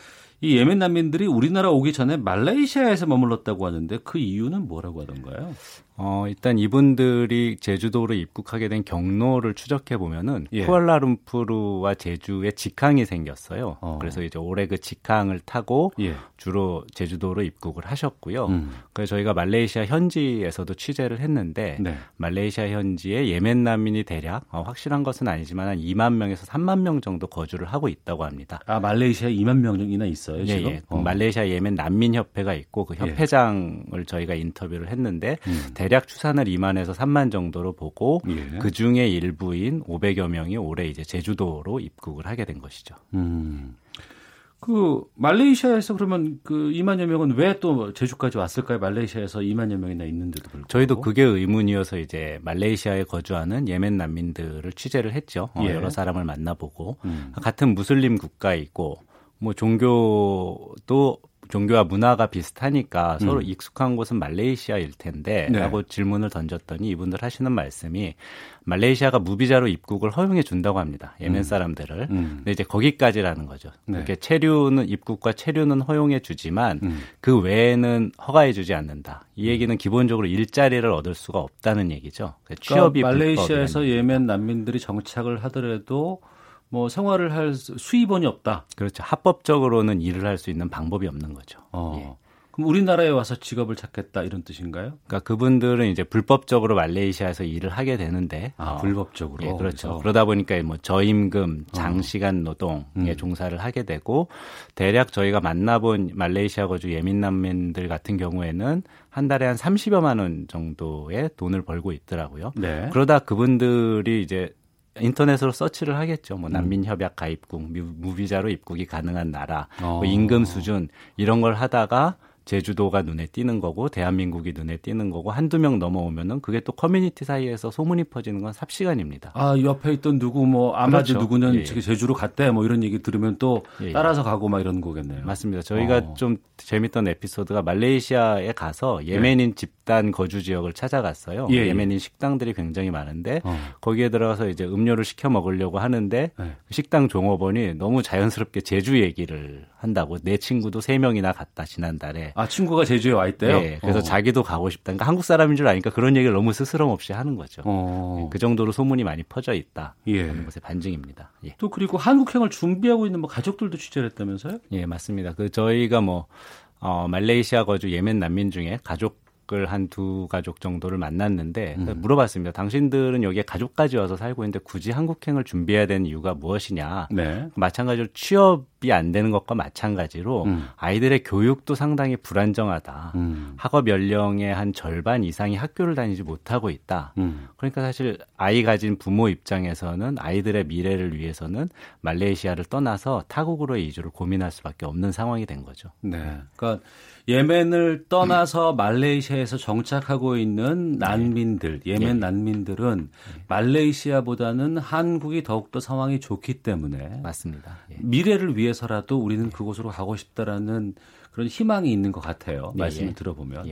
이 예멘 난민들이 우리나라 오기 전에 말레이시아에서 머물렀다고 하는데 그 이유는 뭐라고 하던가요?
어, 일단 이분들이 제주도로 입국하게 된 경로를 추적해 보면은
예.
쿠알라룸푸르와 제주에 직항이 생겼어요.
어.
그래서 이제 올해 그 직항을 타고
예.
주로 제주도로 입국을 하셨고요.
음.
그래서 저희가 말레이시아 현지에서도 취재를 했는데
네.
말레이시아 현지에 예멘 난민이 대략 어, 확실한 것은 아니지만 한 2만 명에서 3만 명 정도 거주를 하고 있다고 합니다.
아 말레이시아에 2만 명이나 있어요
예,
지금.
예.
어.
말레이시아 예멘 난민 협회가 있고 그
예.
협회장을 저희가 인터뷰를 했는데
음.
대략 추산을 2만에서 3만 정도로 보고
예.
그 중에 일부인 500여 명이 올해 이제 제주도로 입국을 하게 된 것이죠.
음. 그 말레이시아에서 그러면 그 2만여 명은 왜 또 제주까지 왔을까요? 말레이시아에서 2만여 명이나 있는데도 불구하고.
저희도 그게 의문이어서 이제 말레이시아에 거주하는 예멘 난민들을 취재를 했죠. 어,
예.
여러 사람을 만나보고
음.
같은 무슬림 국가이고 뭐 종교도 종교와 문화가 비슷하니까 음. 서로 익숙한 곳은 말레이시아일 텐데 네. 라고 질문을 던졌더니 이분들 하시는 말씀이 말레이시아가 무비자로 입국을 허용해 준다고 합니다. 예멘 음. 사람들을. 음. 근데 이제 거기까지라는 거죠. 네. 이렇게 체류는 입국과 체류는 허용해 주지만 음. 그 외에는 허가해 주지 않는다. 이 얘기는 기본적으로 일자리를 얻을 수가 없다는 얘기죠.
그러니까 취업이 그러니까 말레이시아에서 예멘 난민들이 정착을 하더라도 뭐 생활을 할 수입원이 없다.
그렇죠. 합법적으로는 일을 할 수 있는 방법이 없는 거죠. 어. 예.
그럼 우리나라에 와서 직업을 찾겠다 이런 뜻인가요?
그러니까 그분들은 이제 불법적으로 말레이시아에서 일을 하게 되는데
아, 어, 불법적으로
예, 그렇죠. 그래서. 그러다 보니까 뭐 저임금, 어. 장시간 노동에 음. 종사를 하게 되고 대략 저희가 만나본 말레이시아 거주 예멘 난민들 같은 경우에는 한 달에 한 30여만 원 정도의 돈을 벌고 있더라고요. 네. 그러다 그분들이 이제 인터넷으로 서치를 하겠죠. 뭐 음. 난민 협약 가입국, 무비자로 입국이 가능한 나라, 뭐 어. 뭐 임금 수준 이런 걸 하다가 제주도가 눈에 띄는 거고 대한민국이 눈에 띄는 거고 한두 명 넘어오면은 그게 또 커뮤니티 사이에서 소문이 퍼지는 건 삽시간입니다.
아 옆에 있던 누구 뭐 아마드 그렇죠. 누구는 예. 제주로 갔대 뭐 이런 얘기 들으면 또 예. 따라서 가고 막 이런 거겠네요.
맞습니다. 저희가 어. 좀 재밌던 에피소드가 말레이시아에 가서 예멘인 예. 집단 거주 지역을 찾아갔어요. 예. 예. 메닌 식당들이 굉장히 많은데 어. 거기에 들어가서 이제 음료를 시켜 먹으려고 하는데 네. 식당 종업원이 너무 자연스럽게 제주 얘기를 한다고 내 친구도 세 명이나 갔다 지난달에
아 친구가 제주에 와 있대요. 네,
그래서 어. 자기도 가고 싶다. 그러니까 한국 사람인 줄 아니까 그런 얘기를 너무 스스럼 없이 하는 거죠. 어. 네, 그 정도로 소문이 많이 퍼져 있다. 예. 하는 것의 반증입니다. 예.
또 그리고 한국행을 준비하고 있는 뭐 가족들도 취재를 했다면서요?
예, 맞습니다. 그 저희가 뭐 어, 말레이시아 거주 예멘 난민 중에 가족 가족을 한 두 가족 정도를 만났는데 음. 물어봤습니다. 당신들은 여기에 가족까지 와서 살고 있는데 굳이 한국행을 준비해야 되는 이유가 무엇이냐? 네. 마찬가지로 취업이 안 되는 것과 마찬가지로 음. 아이들의 교육도 상당히 불안정하다. 음. 학업 연령의 한 절반 이상이 학교를 다니지 못하고 있다. 음. 그러니까 사실 아이 가진 부모 입장에서는 아이들의 미래를 위해서는 말레이시아를 떠나서 타국으로의 이주를 고민할 수밖에 없는 상황이 된 거죠.
네. 그러니까 예멘을 떠나서 말레이시아에서 정착하고 있는 난민들, 예멘 예. 난민들은 말레이시아보다는 한국이 더욱더 상황이 좋기 때문에
맞습니다.
예. 미래를 위해서라도 우리는 그곳으로 가고 싶다라는 그런 희망이 있는 것 같아요. 예, 말씀을 들어보면.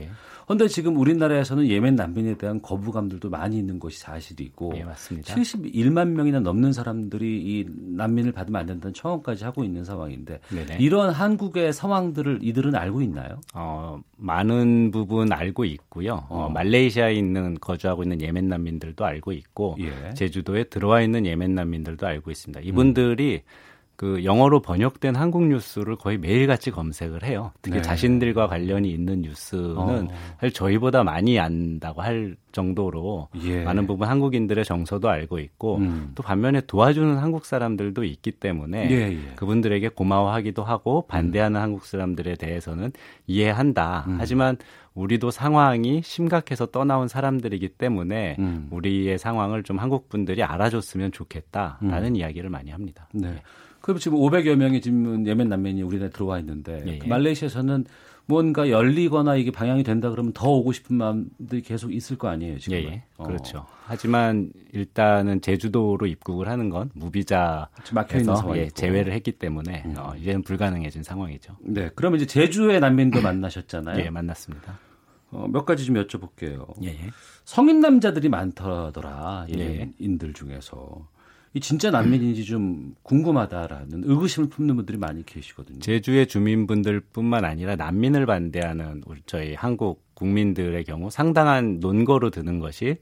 그런데 지금 우리나라에서는 예멘 난민에 대한 거부감들도 많이 있는 것이 사실이고 예, 맞습니다. 71만 명이나 넘는 사람들이 이 난민을 받으면 안 된다는 청원까지 하고 있는 상황인데 네네. 이런 한국의 상황들을 이들은 알고 있나요? 어,
많은 부분 알고 있고요. 어. 어, 말레이시아에 있는 거주하고 있는 예멘 난민들도 알고 있고 예. 제주도에 들어와 있는 예멘 난민들도 알고 있습니다. 이분들이 음. 그 영어로 번역된 한국 뉴스를 거의 매일같이 검색을 해요. 특히 네. 자신들과 관련이 있는 뉴스는 어. 사실 저희보다 많이 안다고 할 정도로 예. 많은 부분 한국인들의 정서도 알고 있고 음. 또 반면에 도와주는 한국 사람들도 있기 때문에 예, 예. 그분들에게 고마워하기도 하고 반대하는 음. 한국 사람들에 대해서는 이해한다. 음. 하지만 우리도 상황이 심각해서 떠나온 사람들이기 때문에 음. 우리의 상황을 좀 한국 분들이 알아줬으면 좋겠다라는 음. 이야기를 많이 합니다.
네. 그럼 지금 500여 명이 지금 예멘 난민이 우리나라에 들어와 있는데 예, 예. 그 말레이시아에서는 뭔가 열리거나 이게 방향이 된다 그러면 더 오고 싶은 마음들이 계속 있을 거 아니에요 지금? 예, 예.
어. 그렇죠. 하지만 일단은 제주도로 입국을 하는 건 무비자에서 예, 제외를 했기 때문에 음. 어, 이제는 불가능해진 상황이죠.
네, 그러면 이제 제주의 난민도 만나셨잖아요.
예, 만났습니다.
어, 몇 가지 좀 여쭤볼게요. 예, 예. 성인 남자들이 많더라 예인들 중에서. 이 진짜 난민인지 좀 궁금하다라는 의구심을 품는 분들이 많이 계시거든요.
제주의 주민분들뿐만 아니라 난민을 반대하는 우리 저희 한국 국민들의 경우 상당한 논거로 드는 것이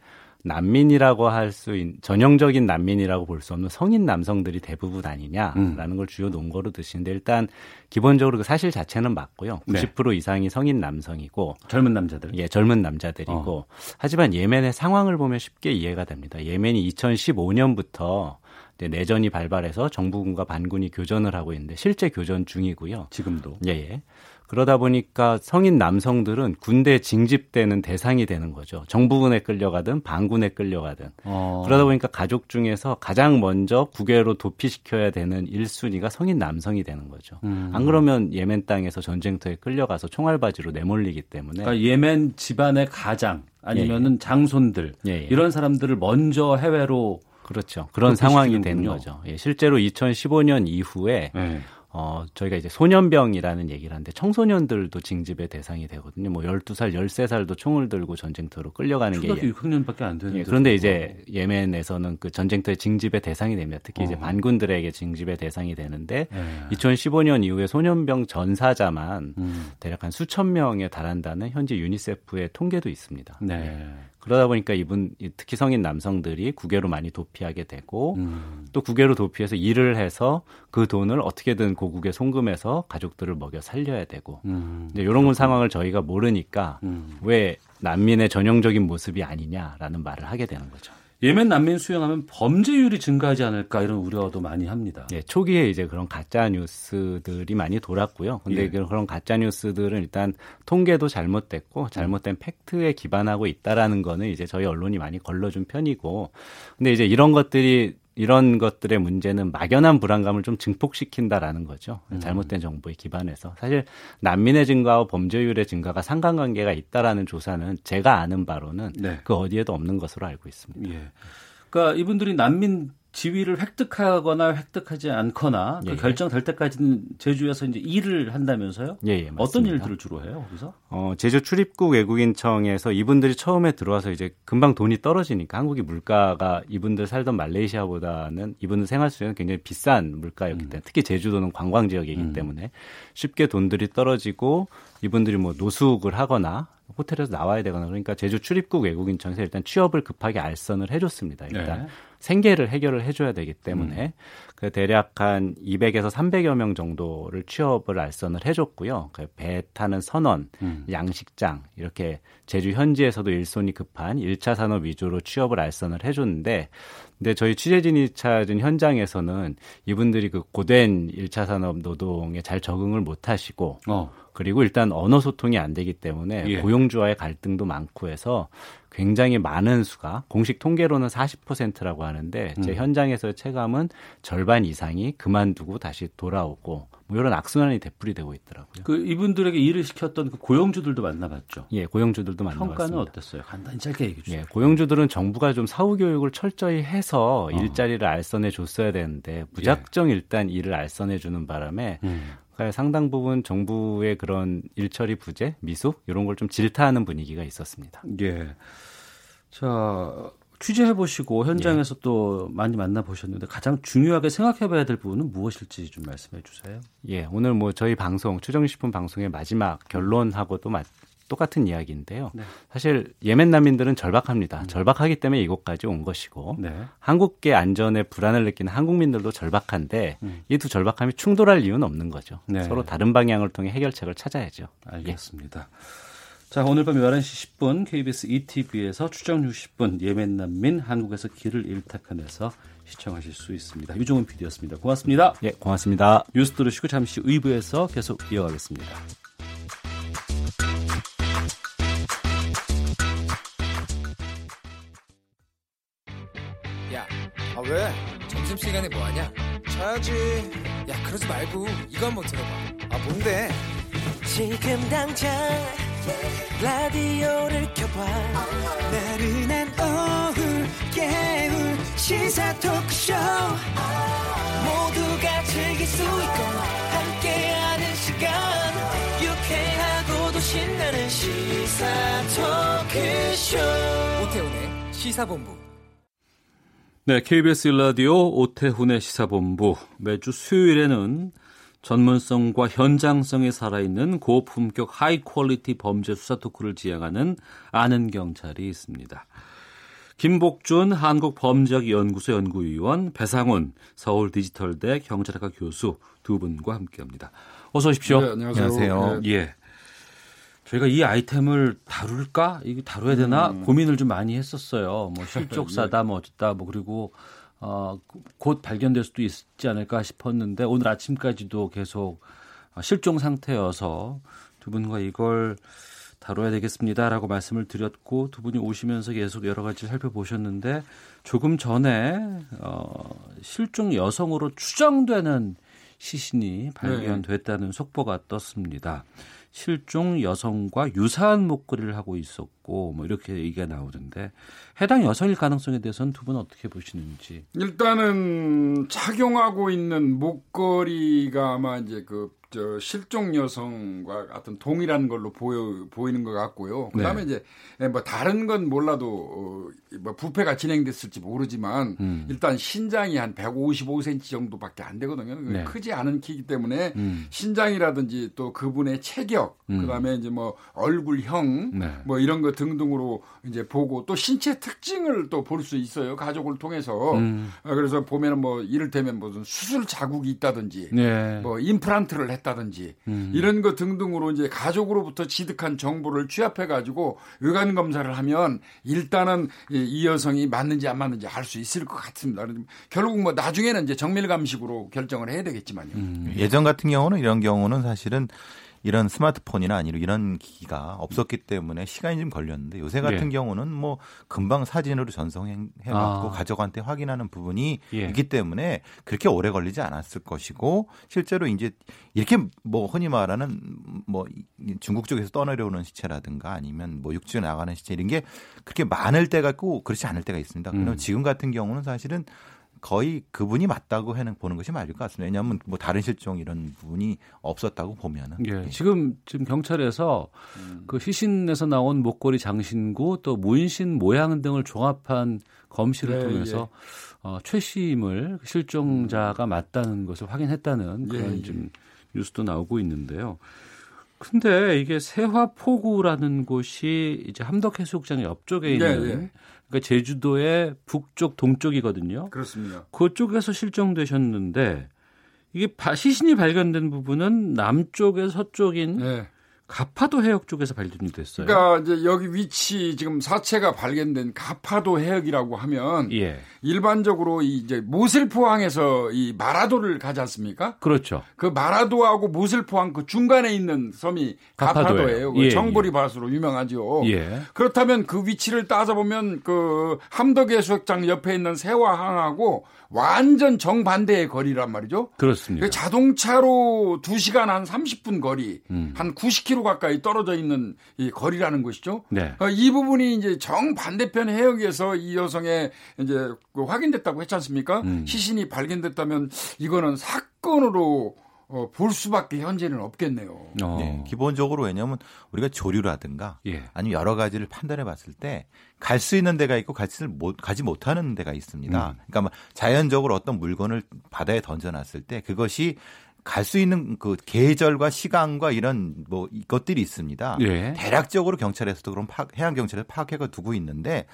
난민이라고 할 수 있는 전형적인 난민이라고 볼 수 없는 성인 남성들이 대부분 아니냐라는 음. 걸 주요 논거로 드시는데 일단 기본적으로 그 사실 자체는 맞고요. 90% 네. 이상이 성인 남성이고
젊은 남자들.
예, 젊은 남자들이고 어. 하지만 예멘의 상황을 보면 쉽게 이해가 됩니다. 예멘이 2015년부터 내전이 발발해서 정부군과 반군이 교전을 하고 있는데 실제 교전 중이고요.
지금도.
예, 예. 그러다 보니까 성인 남성들은 군대 징집되는 대상이 되는 거죠. 정부군에 끌려가든 반군에 끌려가든. 어. 그러다 보니까 가족 중에서 가장 먼저 국외로 도피시켜야 되는 1순위가 성인 남성이 되는 거죠. 음. 안 그러면 예멘 땅에서 전쟁터에 끌려가서 총알바지로 내몰리기 때문에.
그러니까 예멘 집안의 가장 아니면은 예, 예. 장손들 예, 예. 이런 사람들을 먼저 해외로
그렇죠. 그런 상황이 되는 거죠. 예, 실제로 2015년 이후에 네. 어, 저희가 이제 소년병이라는 얘기를 하는데 청소년들도 징집의 대상이 되거든요. 뭐 12살, 13살도 총을 들고 전쟁터로 끌려가는 게.
초등학교 6학년밖에 안 되는데.
예, 그런데 이제 예멘에서는 그 전쟁터의 징집의 대상이 됩니다. 특히 이제 어. 반군들에게 징집의 대상이 되는데 예. 2015년 이후에 소년병 전사자만 음. 대략 한 수천 명에 달한다는 현재 유니세프의 통계도 있습니다. 네. 예. 그러다 보니까 이분 특히 성인 남성들이 국외로 많이 도피하게 되고 음. 또 국외로 도피해서 일을 해서 그 돈을 어떻게든 고 국에 송금해서 가족들을 먹여 살려야 되고 음. 이제 이런 상황을 저희가 모르니까 음. 왜 난민의 전형적인 모습이 아니냐라는 말을 하게 되는 거죠.
예멘 난민 수용하면 범죄율이 증가하지 않을까 이런 우려도 많이 합니다.
예, 초기에 이제 그런 가짜 뉴스들이 많이 돌았고요. 근데 예. 그런 가짜 뉴스들은 일단 통계도 잘못됐고 잘못된 팩트에 기반하고 있다라는 거는 이제 저희 언론이 많이 걸러준 편이고 근데 이제 이런 것들이 이런 것들의 문제는 막연한 불안감을 좀 증폭시킨다라는 거죠. 음. 잘못된 정보에 기반해서. 사실 난민의 증가와 범죄율의 증가가 상관관계가 있다라는 조사는 제가 아는 바로는 네. 그 어디에도 없는 것으로 알고 있습니다. 예.
그러니까 이분들이 난민 지위를 획득하거나 획득하지 않거나 그 예, 그 결정될 때까지는 제주에서 이제 일을 한다면서요?
예, 예
어떤 일들을 주로 해요, 거기서?
어, 제주 출입국 외국인청에서 이분들이 처음에 들어와서 이제 금방 돈이 떨어지니까 한국이 물가가 이분들 살던 말레이시아보다는 이분들 생활 수준은 굉장히 비싼 물가였기 음. 때문에 음. 특히 제주도는 관광 지역이기 음. 때문에 쉽게 돈들이 떨어지고 이분들이 뭐 노숙을 하거나 호텔에서 나와야 되거나 그러니까 제주 출입국 외국인청에서 일단 취업을 급하게 알선을 해줬습니다. 일단 네. 생계를 해결을 해줘야 되기 때문에 음. 그 대략 한 200에서 300여 명 정도를 취업을 알선을 해줬고요. 그 배 타는 선원, 음. 양식장 이렇게 제주 현지에서도 일손이 급한 1차 산업 위주로 취업을 알선을 해줬는데 근데 저희 취재진이 찾은 현장에서는 이분들이 그 고된 1차 산업 노동에 잘 적응을 못 하시고 어. 그리고 일단 언어 소통이 안 되기 때문에 예. 고용주와의 갈등도 많고 해서 굉장히 많은 수가 공식 통계로는 40%라고 하는데 제 음. 현장에서의 체감은 절반 이상이 그만두고 다시 돌아오고 뭐 이런 악순환이 되풀이되고 있더라고요.
그 이분들에게 일을 시켰던 그 고용주들도 만나봤죠.
예, 고용주들도 만나봤습니다.
평가는 어땠어요? 간단히 짧게 얘기해 주세요. 예,
고용주들은 정부가 좀 사후 교육을 철저히 해서 어. 일자리를 알선해 줬어야 되는데 무작정 예. 일단 일을 알선해 주는 바람에 음. 상당 부분 정부의 그런 일처리 부재, 미숙 이런 걸 좀 질타하는 분위기가 있었습니다.
예. 자, 취재해 보시고 현장에서 예. 또 많이 만나 보셨는데 가장 중요하게 생각해 봐야 될 부분은 무엇일지 좀 말씀해 주세요.
예, 오늘 뭐 저희 방송 추정식품 방송의 마지막 결론하고도 맞, 똑같은 이야기인데요. 네. 사실 예멘 난민들은 절박합니다. 음. 절박하기 때문에 이곳까지 온 것이고 네. 한국계 안전에 불안을 느끼는 한국민들도 절박한데 음. 이두 절박함이 충돌할 이유는 없는 거죠. 네. 서로 다른 방향을 통해 해결책을 찾아야죠.
알겠습니다. 예. 자, 오늘 밤 11시 10분 KBS ETV에서 추정 60분 예멘 난민 한국에서 길을 일탁한에서 시청하실 수 있습니다. 유종훈 PD였습니다. 고맙습니다.
예, 고맙습니다.
뉴스 들으시고 잠시 의부에서 계속 이어가겠습니다.
야, 아 왜? 점심시간에 뭐하냐? 자야지. 야, 그러지 말고 이거 한번 들어봐. 아, 뭔데? 지금 당장 라디오를 켜봐. 나른한 오후 깨울 시사 토크쇼. 모두가 즐길 수 있고 함께하는 시간. 유쾌하고도 신나는 시사 토크쇼. 오태훈의 시사본부.
네, KBS 일라디오 오태훈의 시사본부. 매주 수요일에는 전문성과 현장성이 살아있는 고품격 high quality 범죄 수사 토크를 지향하는 아는 경찰이 있습니다. 김복준 한국범죄학연구소 연구위원, 배상훈 서울 디지털대 경찰학과 교수 두 분과 함께합니다. 어서 오십시오.
네, 안녕하세요.
안녕하세요. 네. 예. 저희가 이 아이템을 다룰까? 이거 다뤄야 되나? 음. 고민을 좀 많이 했었어요. 뭐 실족사다, 뭐 어쨌다, 뭐 그리고 어, 곧 발견될 수도 있지 않을까 싶었는데 오늘 아침까지도 계속 실종 상태여서 두 분과 이걸 다뤄야 되겠습니다라고 말씀을 드렸고 두 분이 오시면서 계속 여러 가지 살펴보셨는데 조금 전에 어, 실종 여성으로 추정되는 시신이 발견됐다는 네. 속보가 떴습니다. 실종 여성과 유사한 목걸이를 하고 있었고 뭐 이렇게 얘기가 나오던데 해당 여성일 가능성에 대해서는 두 분 어떻게 보시는지
일단은 착용하고 있는 목걸이가 아마 이제 그 저 실종 여성과 같은 동일한 걸로 보여 보이는 것 같고요. 그다음에 네. 이제 뭐 다른 건 몰라도 어, 뭐 부패가 진행됐을지 모르지만 음. 일단 신장이 한 155cm 정도밖에 안 되거든요. 네. 크지 않은 키이기 때문에 음. 신장이라든지 또 그분의 체격, 음. 그다음에 이제 뭐 얼굴형 네. 뭐 이런 거 등등으로 이제 보고 또 신체 특징을 또 볼 수 있어요. 가족을 통해서 음. 어, 그래서 보면은 뭐 이를테면 무슨 수술 자국이 있다든지 네. 뭐 임플란트를 했다든지 음. 이런 것 등등으로 이제 가족으로부터 취득한 정보를 취합해 가지고 의관 검사를 하면 일단은 이 여성이 맞는지 안 맞는지 알 수 있을 것 같습니다. 결국 뭐 나중에는 이제 정밀 감식으로 결정을 해야 되겠지만요. 음.
예전 같은 경우는 이런 경우는 사실은 이런 스마트폰이나 아니면 이런 기기가 없었기 때문에 시간이 좀 걸렸는데 요새 같은 예. 경우는 뭐 금방 사진으로 전송해갖고 아. 가족한테 확인하는 부분이 예. 있기 때문에 그렇게 오래 걸리지 않았을 것이고 실제로 이제 이렇게 뭐 흔히 말하는 뭐 중국 쪽에서 떠내려오는 시체라든가 아니면 뭐 육지에 나가는 시체 이런 게 그렇게 많을 때가 있고 그렇지 않을 때가 있습니다. 그러면 음. 지금 같은 경우는 사실은 거의 그분이 맞다고 해는 보는 것이 맞을 것 같습니다. 왜냐하면 뭐 다른 실종 이런 부분이 없었다고 보면은.
예. 예. 지금 지금 경찰에서 음. 그 시신에서 나온 목걸이 장신구 또 문신 모양 등을 종합한 검시를 네, 통해서 예. 어, 최씨임을 실종자가 맞다는 것을 확인했다는 예, 그런 예, 좀 뉴스도 나오고 있는데요. 근데 이게 세화포구라는 곳이 이제 함덕해수욕장 옆쪽에 네, 있는 네, 그러니까 제주도의 북쪽 동쪽이거든요.
그렇습니다.
그쪽에서 실종되셨는데 이게 시신이 발견된 부분은 남쪽에 서쪽인 네. 가파도 해역 쪽에서 발견이 됐어요.
그러니까 이제 여기 위치 지금 사체가 발견된 가파도 해역이라고 하면 예. 일반적으로 이제 모슬포항에서 이 마라도를 가지 않습니까?
그렇죠.
그 마라도하고 모슬포항 그 중간에 있는 섬이 가파도예요. 그 예, 정보리밭으로 예. 유명하죠. 예. 그렇다면 그 위치를 따져보면 그 함덕해수욕장 옆에 있는 세화항하고 완전 정반대의 거리란 말이죠.
그렇습니다.
그 자동차로 2시간 한 30분 거리, 음. 한 90km 가까이 떨어져 있는 이 거리라는 것이죠. 네. 어, 이 부분이 이제 정반대편 해역에서 이 여성의 이제 그 확인됐다고 했지 않습니까? 음. 시신이 발견됐다면 이거는 사건으로 어, 볼 수밖에 현재는 없겠네요. 어. 네,
기본적으로 왜냐하면 우리가 조류라든가 예. 아니면 여러 가지를 판단해 봤을 때 갈 수 있는 데가 있고 가지 못 가지 못하는 데가 있습니다. 음. 그러니까 뭐 자연적으로 어떤 물건을 바다에 던져놨을 때 그것이 갈수 있는 그 계절과 시간과 이런 뭐 것들이 있습니다. 예. 대략적으로 경찰에서도 그런 파악, 해양 경찰에서 파악해가 두고 있는데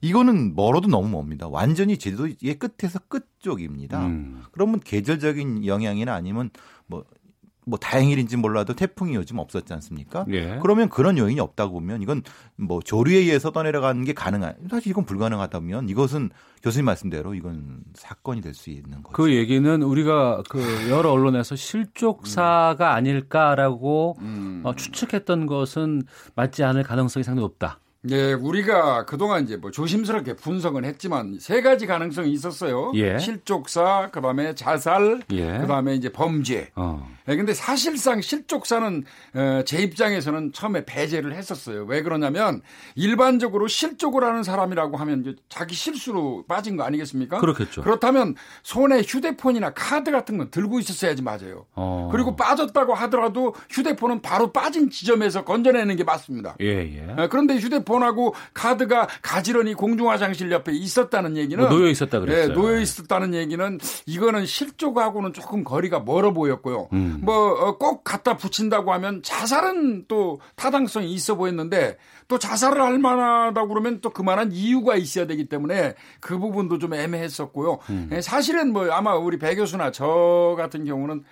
이거는 멀어도 너무 멉니다. 완전히 제주도의 끝에서 끝 쪽입니다. 음. 그러면 계절적인 영향이나 아니면 뭐뭐 다행일인지 몰라도 태풍이 요즘 없었지 않습니까? 예. 그러면 그런 요인이 없다고 보면 이건 뭐 조류에 의해서 떠내려가는 게 가능한 사실 이건 불가능하다면 이것은 교수님 말씀대로 이건 사건이 될 수 있는 거죠.
그 얘기는 우리가 그 여러 언론에서 실족사가 음. 아닐까라고 음. 어, 추측했던 것은 맞지 않을 가능성이 상당히 높다.
네, 우리가 그동안 이제 뭐 조심스럽게 분석은 했지만 세 가지 가능성이 있었어요. 예. 실족사, 그다음에 자살, 예. 그다음에 이제 범죄. 어. 네, 근데 사실상 실족사는 어, 제 입장에서는 처음에 배제를 했었어요. 왜 그러냐면 일반적으로 실족을 하는 사람이라고 하면 이제 자기 실수로 빠진 거 아니겠습니까?
그렇겠죠.
그렇다면 손에 휴대폰이나 카드 같은 건 들고 있었어야지 맞아요. 어. 그리고 빠졌다고 하더라도 휴대폰은 바로 빠진 지점에서 건져내는 게 맞습니다.
예, 예.
네, 그런데 휴대폰 하고 카드가 가지런히 공중 화장실 옆에 있었다는 얘기는
뭐 놓여 있었다 그랬어요.
네, 놓여 있었다는 얘기는 이거는 실족하고는 조금 거리가 멀어 보였고요. 음. 뭐꼭 어, 갖다 붙인다고 하면 자살은 또 타당성이 있어 보였는데 또 자살을 할 만하다고 그러면 또 그만한 이유가 있어야 되기 때문에 그 부분도 좀 애매했었고요. 음. 예, 사실은 뭐 아마 우리 배 교수나 저 같은 경우는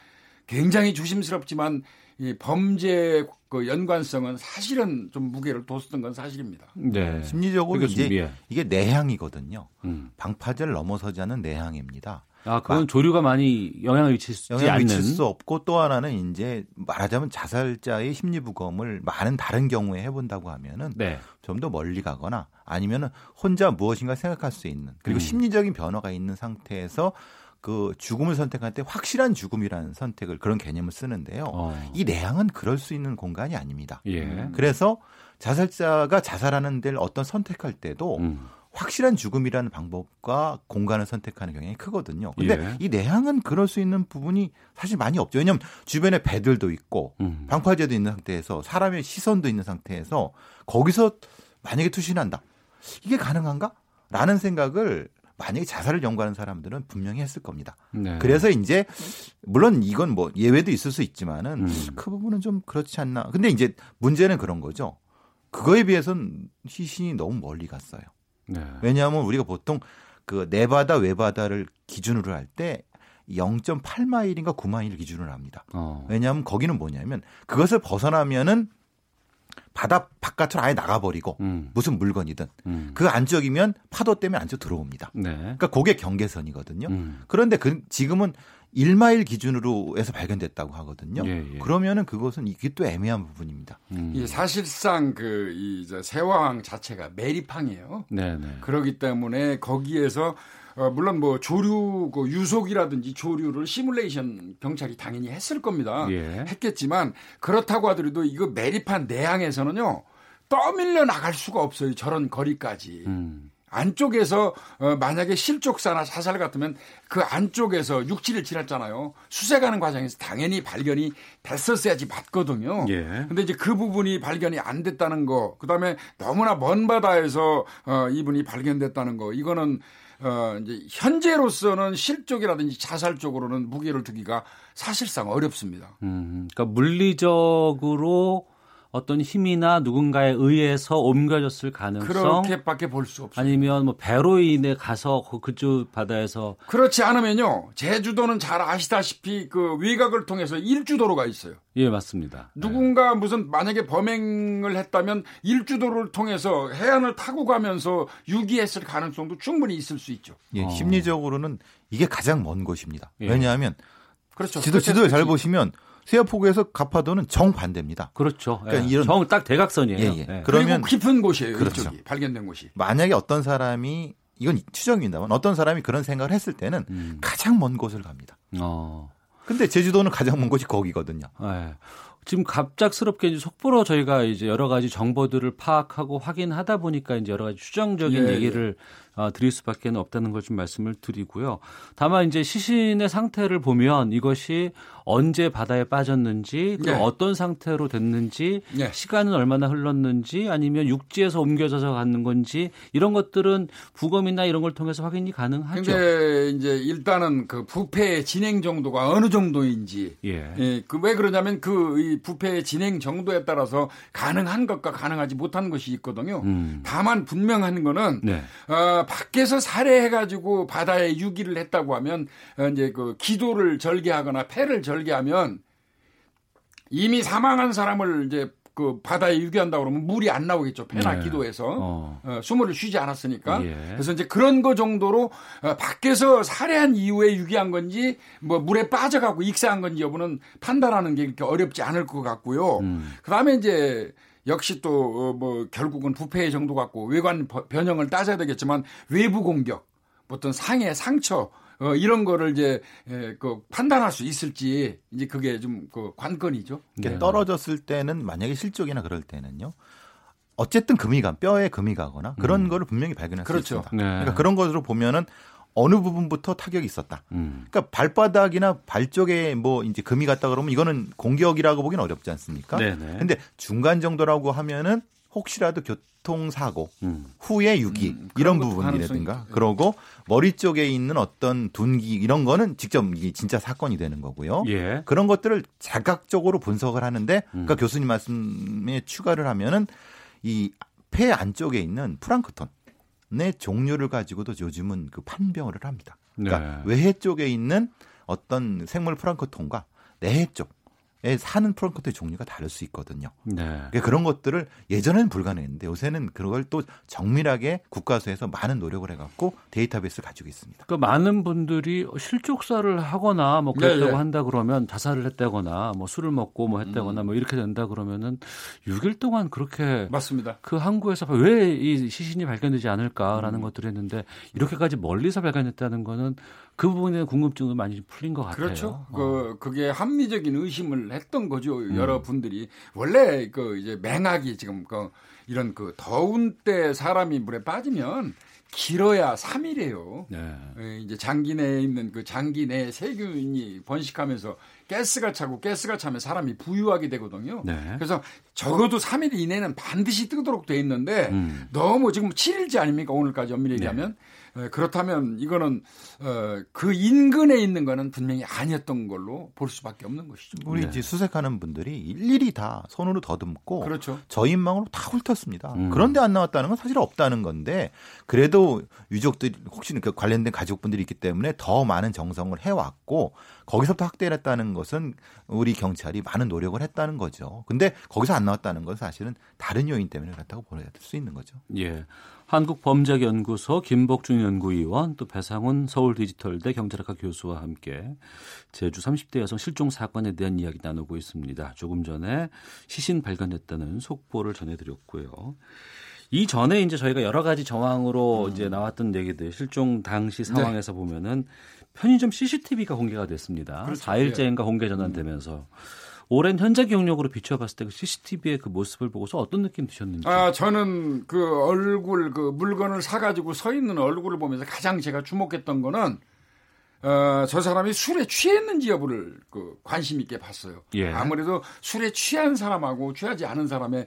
굉장히 조심스럽지만 이 범죄 그 연관성은 사실은 좀 무게를 뒀었던 건 사실입니다.
네. 심리적으로 이제 이게 내향이거든요. 음. 방파제를 넘어서지 않는 내향입니다.
아, 그건 마, 조류가 많이 영향을 미치지
영향을
않는.
미칠 수 없고 또 하나는 이제 말하자면 자살자의 심리 부검을 많은 다른 경우에 해본다고 하면은 네. 좀더 멀리 가거나 아니면은 혼자 무엇인가 생각할 수 있는 그리고 음. 심리적인 변화가 있는 상태에서 그 죽음을 선택할 때 확실한 죽음이라는 선택을 그런 개념을 쓰는데요. 어. 이 내향은 그럴 수 있는 공간이 아닙니다. 예. 그래서 자살자가 자살하는 데를 어떤 선택할 때도 음. 확실한 죽음이라는 방법과 공간을 선택하는 경향이 크거든요. 근데 예. 이 내향은 그럴 수 있는 부분이 사실 많이 없죠. 왜냐하면 주변에 배들도 있고 음. 방파제도 있는 상태에서 사람의 시선도 있는 상태에서 거기서 만약에 투신한다. 이게 가능한가? 라는 생각을 만약에 자살을 연구하는 사람들은 분명히 했을 겁니다. 네. 그래서 이제 물론 이건 뭐 예외도 있을 수 있지만은 음. 그 부분은 좀 그렇지 않나. 근데 이제 문제는 그런 거죠. 그거에 비해서는 시신이 너무 멀리 갔어요. 네. 왜냐하면 우리가 보통 그 내바다 외바다를 기준으로 할 때 0.8마일인가 9마일 기준으로 합니다. 어. 왜냐하면 거기는 뭐냐면 그것을 벗어나면은 바다 바깥으로 아예 나가버리고 음. 무슨 물건이든 음. 그 안쪽이면 파도 때문에 안쪽 들어옵니다. 네. 그러니까 그게 경계선이거든요. 음. 그런데 그 지금은 1마일 기준으로 해서 발견됐다고 하거든요. 예, 예. 그러면은 그것은 이게 또 애매한 부분입니다.
음. 이 사실상 그이 세왕 자체가 매립항이에요. 네, 네. 그렇기 때문에 거기에서 어, 물론 뭐 조류 그 유속이라든지 조류를 시뮬레이션 경찰이 당연히 했을 겁니다. 예. 했겠지만 그렇다고 하더라도 이거 매립한 내항에서는요 떠밀려 나갈 수가 없어요. 저런 거리까지. 음. 안쪽에서 어, 만약에 실족사나 자살 같으면 그 안쪽에서 육지를 지났잖아요. 수색하는 과정에서 당연히 발견이 됐었어야지 맞거든요. 예. 근데 이제 그 부분이 발견이 안 됐다는 거, 그 다음에 너무나 먼 바다에서 어, 이분이 발견됐다는 거, 이거는 어, 이제 현재로서는 실족이라든지 자살 쪽으로는 무게를 두기가 사실상 어렵습니다.
음, 그러니까 물리적으로 어떤 힘이나 누군가에 의해서 옮겨졌을 가능성
그렇게밖에 볼 수 없어요.
아니면 뭐 배로 인해 가서 그 그쪽 바다에서
그렇지 않으면요. 제주도는 잘 아시다시피 그 외곽을 통해서 일주도로가 있어요.
예, 맞습니다.
누군가 네. 무슨 만약에 범행을 했다면 일주도를 통해서 해안을 타고 가면서 유기했을 가능성도 충분히 있을 수 있죠.
예, 어. 심리적으로는 이게 가장 먼 곳입니다. 예. 왜냐하면 그렇죠. 지도 지도를 잘 보시면 세아포구에서 가파도는 정반대입니다.
그렇죠. 그러니까 예. 이런 정 딱 대각선이에요. 예, 예.
예. 그러면 깊은 곳이에요. 그렇죠. 이쪽이 발견된 곳이.
만약에 어떤 사람이 이건 추정입니다만 어떤 사람이 그런 생각을 했을 때는 음. 가장 먼 곳을 갑니다. 어. 근데 제주도는 가장 먼 곳이 거기거든요. 네.
지금 갑작스럽게 이제 속보로 저희가 이제 여러 가지 정보들을 파악하고 확인하다 보니까 이제 여러 가지 추정적인 예, 얘기를 어, 드릴 수밖에 없다는 걸 좀 말씀을 드리고요. 다만 이제 시신의 상태를 보면 이것이 언제 바다에 빠졌는지 네. 어떤 상태로 됐는지 네. 시간은 얼마나 흘렀는지 아니면 육지에서 옮겨져서 가는 건지 이런 것들은 부검이나 이런 걸 통해서 확인이 가능하죠.
근데 이제 일단은 그 부패의 진행 정도가 어느 정도인지 예. 예 그왜 그러냐면 그이 부패의 진행 정도에 따라서 가능한 것과 가능하지 못한 것이 있거든요. 음. 다만 분명한 거는 네. 어, 밖에서 살해해가지고 바다에 유기를 했다고 하면 어, 이제 그 기도를 절개하거나 폐를 절개하면 이미 사망한 사람을 이제 그 바다에 유기한다 그러면 물이 안 나오겠죠. 폐나 네. 기도에서 어. 어, 숨을 쉬지 않았으니까. 예. 그래서 이제 그런 거 정도로 어, 밖에서 살해한 이후에 유기한 건지 뭐 물에 빠져갖고 익사한 건지 여부는 판단하는 게 이렇게 어렵지 않을 것 같고요. 음. 그다음에 이제 역시 또뭐 어, 결국은 부패의 정도 갖고 외관 변형을 따져야 되겠지만 외부 공격, 어떤 상해, 상처 어, 이런 거를 이제 에, 그 판단할 수 있을지 이제 그게 좀 그 관건이죠.
네. 떨어졌을 때는 만약에 실족이나 그럴 때는요. 어쨌든 금이 가 뼈에 금이 가거나 그런 음. 거를 분명히 발견할 그렇죠. 수 있습니다. 네. 그러니까 그런 것으로 보면은 어느 부분부터 타격이 있었다. 음. 그러니까 발바닥이나 발 쪽에 뭐 이제 금이 갔다 그러면 이거는 공격이라고 보기는 어렵지 않습니까? 네네. 근데 중간 정도라고 하면은 혹시라도 교통사고 음. 후에 유기 음, 이런 부분이라든가 그러고 머리 쪽에 있는 어떤 둔기 이런 거는 직접 이게 진짜 사건이 되는 거고요. 예. 그런 것들을 자각적으로 분석을 하는데 음. 그러니까 교수님 말씀에 추가를 하면은 이 폐 안쪽에 있는 프랑크톤 의 종류를 가지고도 요즘은 그 판병을 합니다. 그러니까 네. 외해 쪽에 있는 어떤 생물 프랑크톤과 내해 쪽 사는 프랑크톤의 종류가 다를 수 있거든요. 네. 그러니까 그런 것들을 예전에는 불가능했는데 요새는 그런 걸또 정밀하게 국가수에서 많은 노력을 해갖고 데이터베이스를 가지고 있습니다.
그 많은 분들이 실족사를 하거나 뭐 그랬다고 네, 네. 한다 그러면 자살을 했다거나 뭐 술을 먹고 뭐 했다거나 음. 뭐 이렇게 된다 그러면은 6일 동안 그렇게
맞습니다.
그 항구에서 왜 이 시신이 발견되지 않을까라는 음. 것들을 했는데 이렇게까지 멀리서 발견했다는 거는 그 부분에 궁금증이 많이 풀린 것 같아요.
그렇죠. 어. 그 그게 합리적인 의심을 했던 거죠. 음. 여러분들이 원래 그 이제 맹학이 지금 그 이런 그 더운 때 사람이 물에 빠지면 길어야 3일이에요. 네. 예, 이제 장기 내에 있는 그 장기 내 세균이 번식하면서 가스가 차고 가스가 차면 사람이 부유하게 되거든요. 네. 그래서 적어도 3일 이내는 반드시 뜨도록 돼 있는데 음. 너무 지금 7일째 아닙니까? 오늘까지 엄밀히 얘기하면. 네. 예, 그렇다면 이거는 어, 그 인근에 있는 거는 분명히 아니었던 걸로 볼 수밖에 없는 것이죠.
우리 네. 이제 수색하는 분들이 일일이 다 손으로 더듬고
그렇죠.
저인망으로 다 훑었습니다. 음. 그런데 안 나왔다는 건 사실 없다는 건데 그래도 유족들이 혹시 그 관련된 가족분들이 있기 때문에 더 많은 정성을 해왔고 거기서부터 확대를 했다는 것은 우리 경찰이 많은 노력을 했다는 거죠. 근데 거기서 안 나왔다는 건 사실은 다른 요인 때문에 그렇다고 보여야 될수 있는 거죠.
예. 한국범죄연구소 김복중 연구위원 또 배상훈 서울디지털대 경찰학과 교수와 함께 제주 30대 여성 실종 사건에 대한 이야기 나누고 있습니다. 조금 전에 시신 발견됐다는 속보를 전해드렸고요. 이 전에 이제 저희가 여러 가지 정황으로 음. 이제 나왔던 얘기들 실종 당시 상황에서 네. 보면은 편의점 CCTV가 공개가 됐습니다. 그렇죠. 4일째인가 공개 전환되면서 음. 오랜 현재 경력으로 비춰봤을 때 그 CCTV의 그 모습을 보고서 어떤 느낌 드셨는지?
아, 저는 그 얼굴, 그 물건을 사가지고 서 있는 얼굴을 보면서 가장 제가 주목했던 거는 어, 저 사람이 술에 취했는지 여부를 그 관심 있게 봤어요. 예. 아무래도 술에 취한 사람하고 취하지 않은 사람의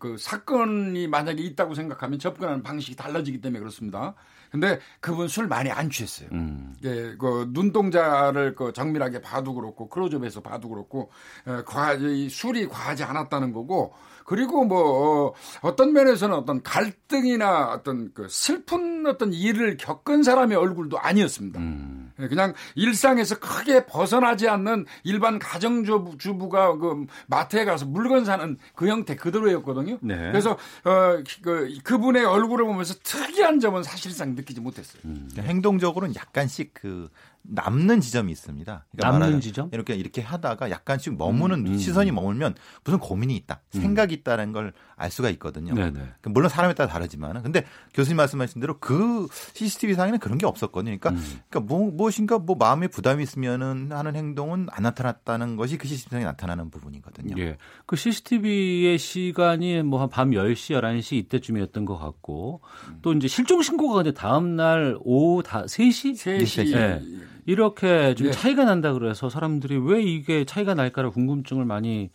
그 사건이 만약에 있다고 생각하면 접근하는 방식이 달라지기 때문에 그렇습니다. 근데 그분 술 많이 안 취했어요. 음. 예, 그 눈동자를 그 정밀하게 봐도 그렇고 클로즈업해서 봐도 그렇고 에, 과, 이 술이 과하지 않았다는 거고 그리고 뭐 어, 어떤 면에서는 어떤 갈등이나 어떤 그 슬픈 어떤 일을 겪은 사람의 얼굴도 아니었습니다. 음. 예, 그냥 일상에서 크게 벗어나지 않는 일반 가정주부가 그 마트에 가서 물건 사는 그 형태 그대로였거든요. 네. 그래서 어, 그, 그분의 얼굴을 보면서 특이한 점은 사실상 느끼지 못했어요. 음.
행동적으로는 약간씩 그 남는 지점이 있습니다.
그러니까 남는 지점?
이렇게 이렇게 하다가 약간씩 머무는 음, 음. 시선이 머물면 무슨 고민이 있다, 음. 생각이 있다는 걸 알 수가 있거든요. 네네. 그러니까 물론 사람에 따라 다르지만, 근데 교수님 말씀하신 대로 그 CCTV 상에는 그런 게 없었거든요. 그러니까, 음. 그러니까 뭐, 무엇인가 뭐 마음에 부담이 있으면은 하는 행동은 안 나타났다는 것이 그 CCTV 상에 나타나는 부분이거든요.
예. 그 CCTV의 시간이 뭐 한 밤 10시, 11시 이때쯤이었던 것 같고 또 이제 실종 신고가 근데 다음 날 오후 다 3시?
3시. 예.
이렇게 좀 네. 차이가 난다 그래서 사람들이 왜 이게 차이가 날까를 궁금증을 많이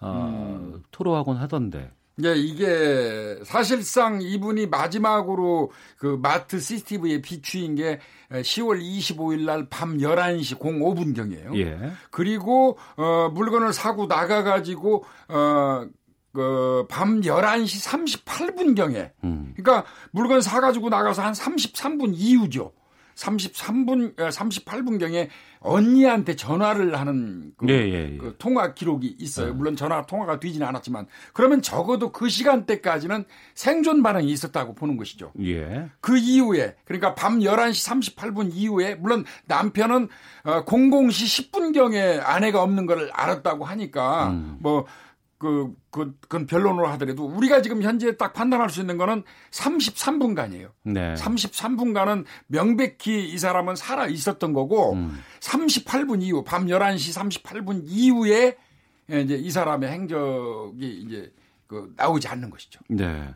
어, 음. 토로하곤 하던데.
네, 이게 사실상 이분이 마지막으로 그 마트 CCTV에 비추인 게 10월 25일 날 밤 11시 05분경이에요. 예. 그리고 어 물건을 사고 나가 가지고 어 그, 밤 11시 38분경에. 음. 그러니까 물건 사 가지고 나가서 한 33분 이후죠. 33분, 38분경에 어, 언니한테 전화를 하는 그, 예, 예, 예. 그 통화 기록이 있어요. 어. 물론 전화 통화가 되지는 않았지만 그러면 적어도 그 시간대까지는 생존 반응이 있었다고 보는 것이죠. 예. 그 이후에 그러니까 밤 11시 38분 이후에 물론 남편은 00시 어, 10분경에 아내가 없는 걸 알았다고 하니까 음. 뭐 그, 그, 그건 변론으로 하더라도 우리가 지금 현재 딱 판단할 수 있는 거는 33분간이에요. 네. 33분간은 명백히 이 사람은 살아 있었던 거고 음. 38분 이후, 밤 11시 38분 이후에 이제 이 사람의 행적이 이제 그 나오지 않는 것이죠.
네.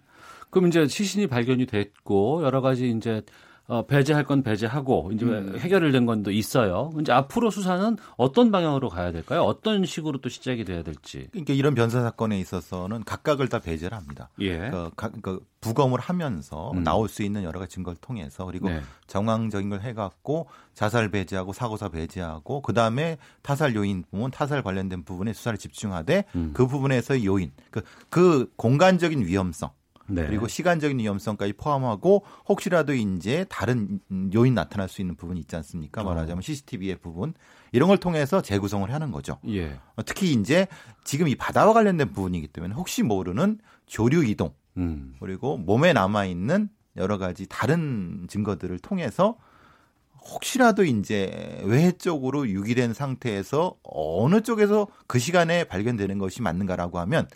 그럼 이제 시신이 발견이 됐고 여러 가지 이제 어, 배제할 건 배제하고 이제 음. 해결된 건도 있어요. 이제 앞으로 수사는 어떤 방향으로 가야 될까요? 어떤 식으로 또 시작이 돼야 될지.
그러니까 이런 변사 사건에 있어서는 각각을 다 배제를 합니다. 예. 그, 그 부검을 하면서 음. 나올 수 있는 여러 가지 증거를 통해서 그리고 네. 정황적인 걸 해갖고 자살 배제하고 사고사 배제하고 그 다음에 타살 요인 부분, 타살 관련된 부분에 수사를 집중하되 음. 그 부분에서의 요인, 그, 그 공간적인 위험성 네. 그리고 시간적인 위험성까지 포함하고 혹시라도 이제 다른 요인 나타날 수 있는 부분이 있지 않습니까? 어. 말하자면 CCTV의 부분 이런 걸 통해서 재구성을 하는 거죠. 예. 특히 이제 지금 이 바다와 관련된 부분이기 때문에 혹시 모르는 조류 이동 음. 그리고 몸에 남아 있는 여러 가지 다른 증거들을 통해서 혹시라도 이제 외해 쪽으로 유기된 상태에서 어느 쪽에서 그 시간에 발견되는 것이 맞는가라고 하면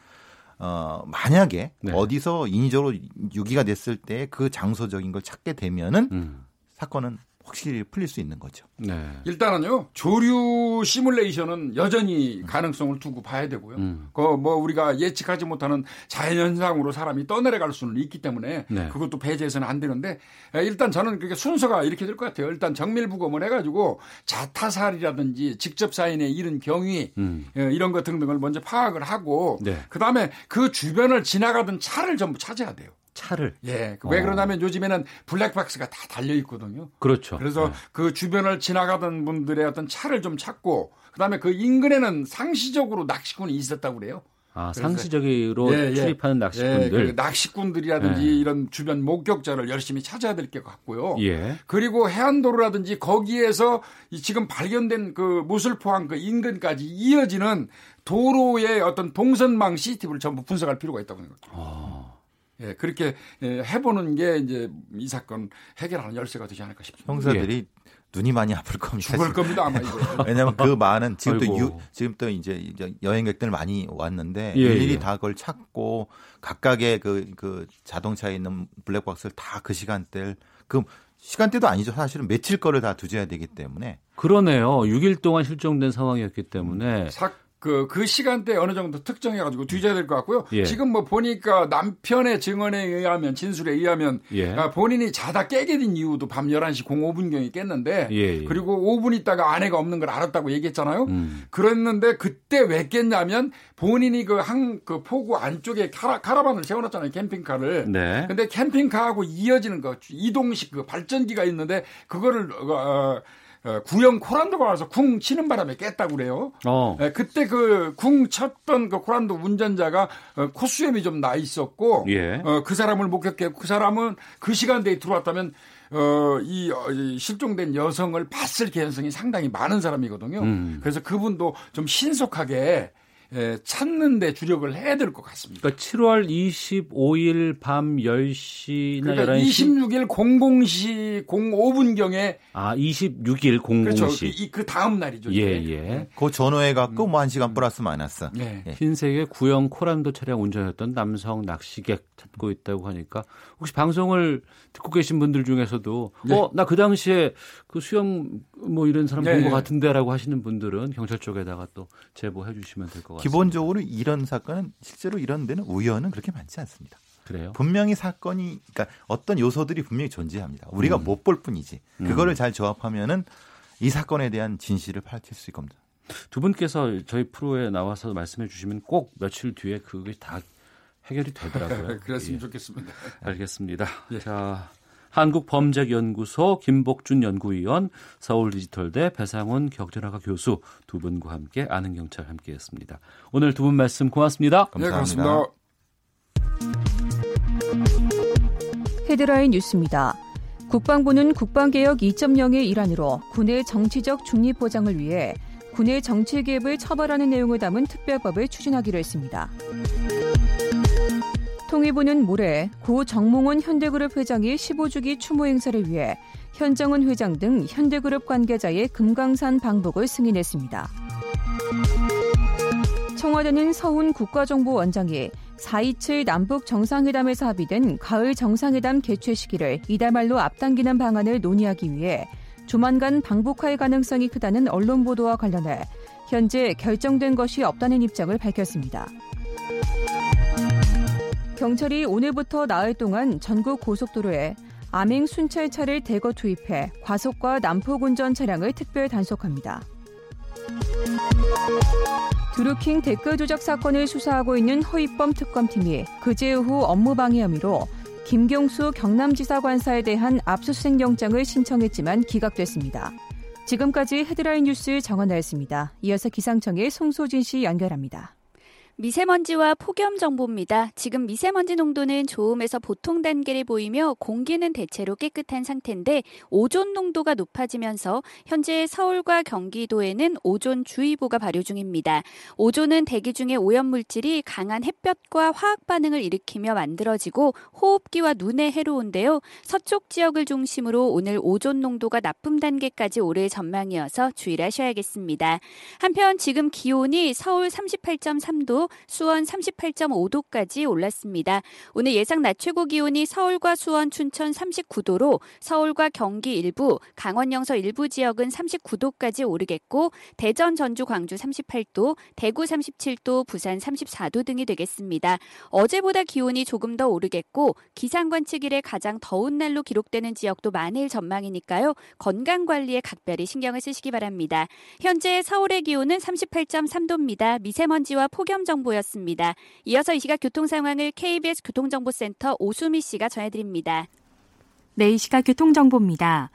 어 만약에 네. 어디서 인위적으로 유기가 됐을 때 그 장소적인 걸 찾게 되면은 음. 사건은 확실히 풀릴 수 있는 거죠.
네. 일단은요 조류 시뮬레이션은 여전히 가능성을 두고 봐야 되고요. 음. 그뭐 우리가 예측하지 못하는 자연 현상으로 사람이 떠내려갈 수는 있기 때문에 네. 그것도 배제해서는 안 되는데 일단 저는 그게 순서가 이렇게 될 것 같아요. 일단 정밀부검을 해가지고 자타살이라든지 직접 사인에 이른 경위 음. 이런 것 등등을 먼저 파악을 하고 네. 그 다음에 그 주변을 지나가던 차를 전부 찾아야 돼요.
차를.
예. 그왜 어. 그러냐면 요즘에는 블랙박스가 다 달려 있거든요.
그렇죠.
그래서 네. 그 주변을 지나가던 분들의 어떤 차를 좀 찾고 그다음에 그 인근에는 상시적으로 낚시꾼이 있었다고 그래요.
아, 상시적으로 예, 예. 출입하는 낚시꾼들. 예, 그
낚시꾼들이라든지 예. 이런 주변 목격자를 열심히 찾아야 될 것 같고요. 예. 그리고 해안도로라든지 거기에서 지금 발견된 그 무술포항 그 인근까지 이어지는 도로의 어떤 동선망 CCTV를 전부 분석할 필요가 있다고 생각합니다. 아. 예, 그렇게 예, 해보는 게 이제 이 사건 해결하는 열쇠가 되지 않을까 싶습니다.
형사들이 예. 눈이 많이 아플 겁니다.
죽을 겁니다 아마 이거.
왜냐하면 그 많은 지금 또 유, 지금 또 이제 여행객들 많이 왔는데 예, 일일이 예. 다 그걸 찾고 각각의 그, 그 자동차에 있는 블랙박스를 다 그 시간대 그 시간대도 아니죠. 사실은 며칠 거를 다 두져야 되기 때문에.
그러네요. 6일 동안 실종된 상황이었기 때문에.
사, 그, 그 시간대 어느 정도 특정해가지고 뒤져야 될 것 같고요. 예. 지금 뭐 보니까 남편의 증언에 의하면, 진술에 의하면, 예. 아, 본인이 자다 깨게 된 이유도 밤 11시 05분경에 깼는데, 예, 예. 그리고 5분 있다가 아내가 없는 걸 알았다고 얘기했잖아요. 음. 그랬는데 그때 왜 깼냐면, 본인이 그 한, 그 포구 안쪽에 카라, 카라반을 세워놨잖아요. 캠핑카를. 네. 근데 캠핑카하고 이어지는 거, 이동식 그 발전기가 있는데, 그거를, 어, 어, 구형 코란도가 와서 쿵 치는 바람에 깼다고 그래요. 어. 네, 그때 그쿵 쳤던 그 코란도 운전자가 어, 코수염이 좀 나 있었고 예. 어, 그 사람을 목격했고 그 사람은 그 시간대에 들어왔다면 어, 이, 어, 이 실종된 여성을 봤을 개연성이 상당히 많은 사람이거든요. 음. 그래서 그분도 좀 신속하게 예, 찾는 데 주력을 해야 될 것 같습니다.
그러니까 7월 25일 밤 10시나 그러니까
11시 26일 00시 05분경에
아, 26일 00시. 그렇죠.
그, 그 다음 날이죠.
예, 예. 예.
그 전후해 갖고 뭐 1시간 플러스 마이너스. 예.
예. 흰색의 구형 코란도 차량 운전했던 남성 낚시객 찾고 있다고 하니까 혹시 방송을 듣고 계신 분들 중에서도 네. 어, 나 그 당시에 그 수영 뭐 이런 사람 네. 본것 같은데라고 하시는 분들은 경찰 쪽에다가 또 제보해 주시면 될 것 같습니다.
기본적으로 이런 사건은 실제로 이런 데는 우연은 그렇게 많지 않습니다.
그래요?
분명히 사건이 그러니까 어떤 요소들이 분명히 존재합니다. 우리가 음. 못볼 뿐이지. 그거를 음. 잘 조합하면은 이 사건에 대한 진실을 밝힐 수 있을 겁니다.
두 분께서 저희 프로에 나와서 말씀해 주시면 꼭 며칠 뒤에 그게 다 해결이 되더라고요.
그랬으면 예. 좋겠습니다.
알겠습니다. 예. 자, 한국범죄연구소 김복준 연구위원, 서울디지털대 배상훈 경제학과 교수 두 분과 함께 아는 경찰 함께했습니다. 오늘 두 분 말씀 고맙습니다.
감사합니다. 네,
고맙습니다. 헤드라인 뉴스입니다. 국방부는 국방개혁 2.0의 일환으로 군의 정치적 중립 보장을 위해 군의 정치 개입을 처벌하는 내용을 담은 특별법을 추진하기로 했습니다. 통일부는 모레 고 정몽원 현대그룹 회장의 15주기 추모 행사를 위해 현정은 회장 등 현대그룹 관계자의 금강산 방북을 승인했습니다. 청와대는 서훈 국가정보원장이 4.27 남북 정상회담에서 합의된 가을 정상회담 개최 시기를 이달 말로 앞당기는 방안을 논의하기 위해 조만간 방북할 가능성이 크다는 언론 보도와 관련해 현재 결정된 것이 없다는 입장을 밝혔습니다. 경찰이 오늘부터 나흘 동안 전국 고속도로에 암행 순찰차를 대거 투입해 과속과 난폭 운전 차량을 특별 단속합니다. 드루킹 댓글 조작 사건을 수사하고 있는 허위범 특검팀이 그제 오후 업무방해 혐의로 김경수 경남지사 관사에 대한 압수수색 영장을 신청했지만 기각됐습니다. 지금까지 헤드라인 뉴스 정원나였습니다. 이어서 기상청의 송소진 씨 연결합니다.
미세먼지와 폭염 정보입니다. 지금 미세먼지 농도는 좋음에서 보통 단계를 보이며 공기는 대체로 깨끗한 상태인데 오존 농도가 높아지면서 현재 서울과 경기도에는 오존 주의보가 발효 중입니다. 오존은 대기 중에 오염 물질이 강한 햇볕과 화학 반응을 일으키며 만들어지고 호흡기와 눈에 해로운데요. 서쪽 지역을 중심으로 오늘 오존 농도가 나쁨 단계까지 오를 전망이어서 주의를 하셔야겠습니다. 한편 지금 기온이 서울 38.3도, 수원 38.5도까지 올랐습니다. 오늘 예상 낮 최고 기온이 서울과 수원, 춘천 39도로 서울과 경기 일부, 강원 영서 일부 지역은 39도까지 오르겠고 대전, 전주, 광주 38도, 대구 37도, 부산 34도 등이 되겠습니다. 어제보다 기온이 조금 더 오르겠고 기상 관측 일에 가장 더운 날로 기록되는 지역도 많을 전망이니까요. 건강 관리에 각별히 신경을 쓰시기 바랍니다. 현재 서울의 기온은 38.3도입니다. 미세먼지와 폭염 정보 였습니다. 이어서 이 시각 교통 상황을 KBS 교통정보센터 오수미 씨가 전해드립니다.
네, 이 시각 교통정보입니다.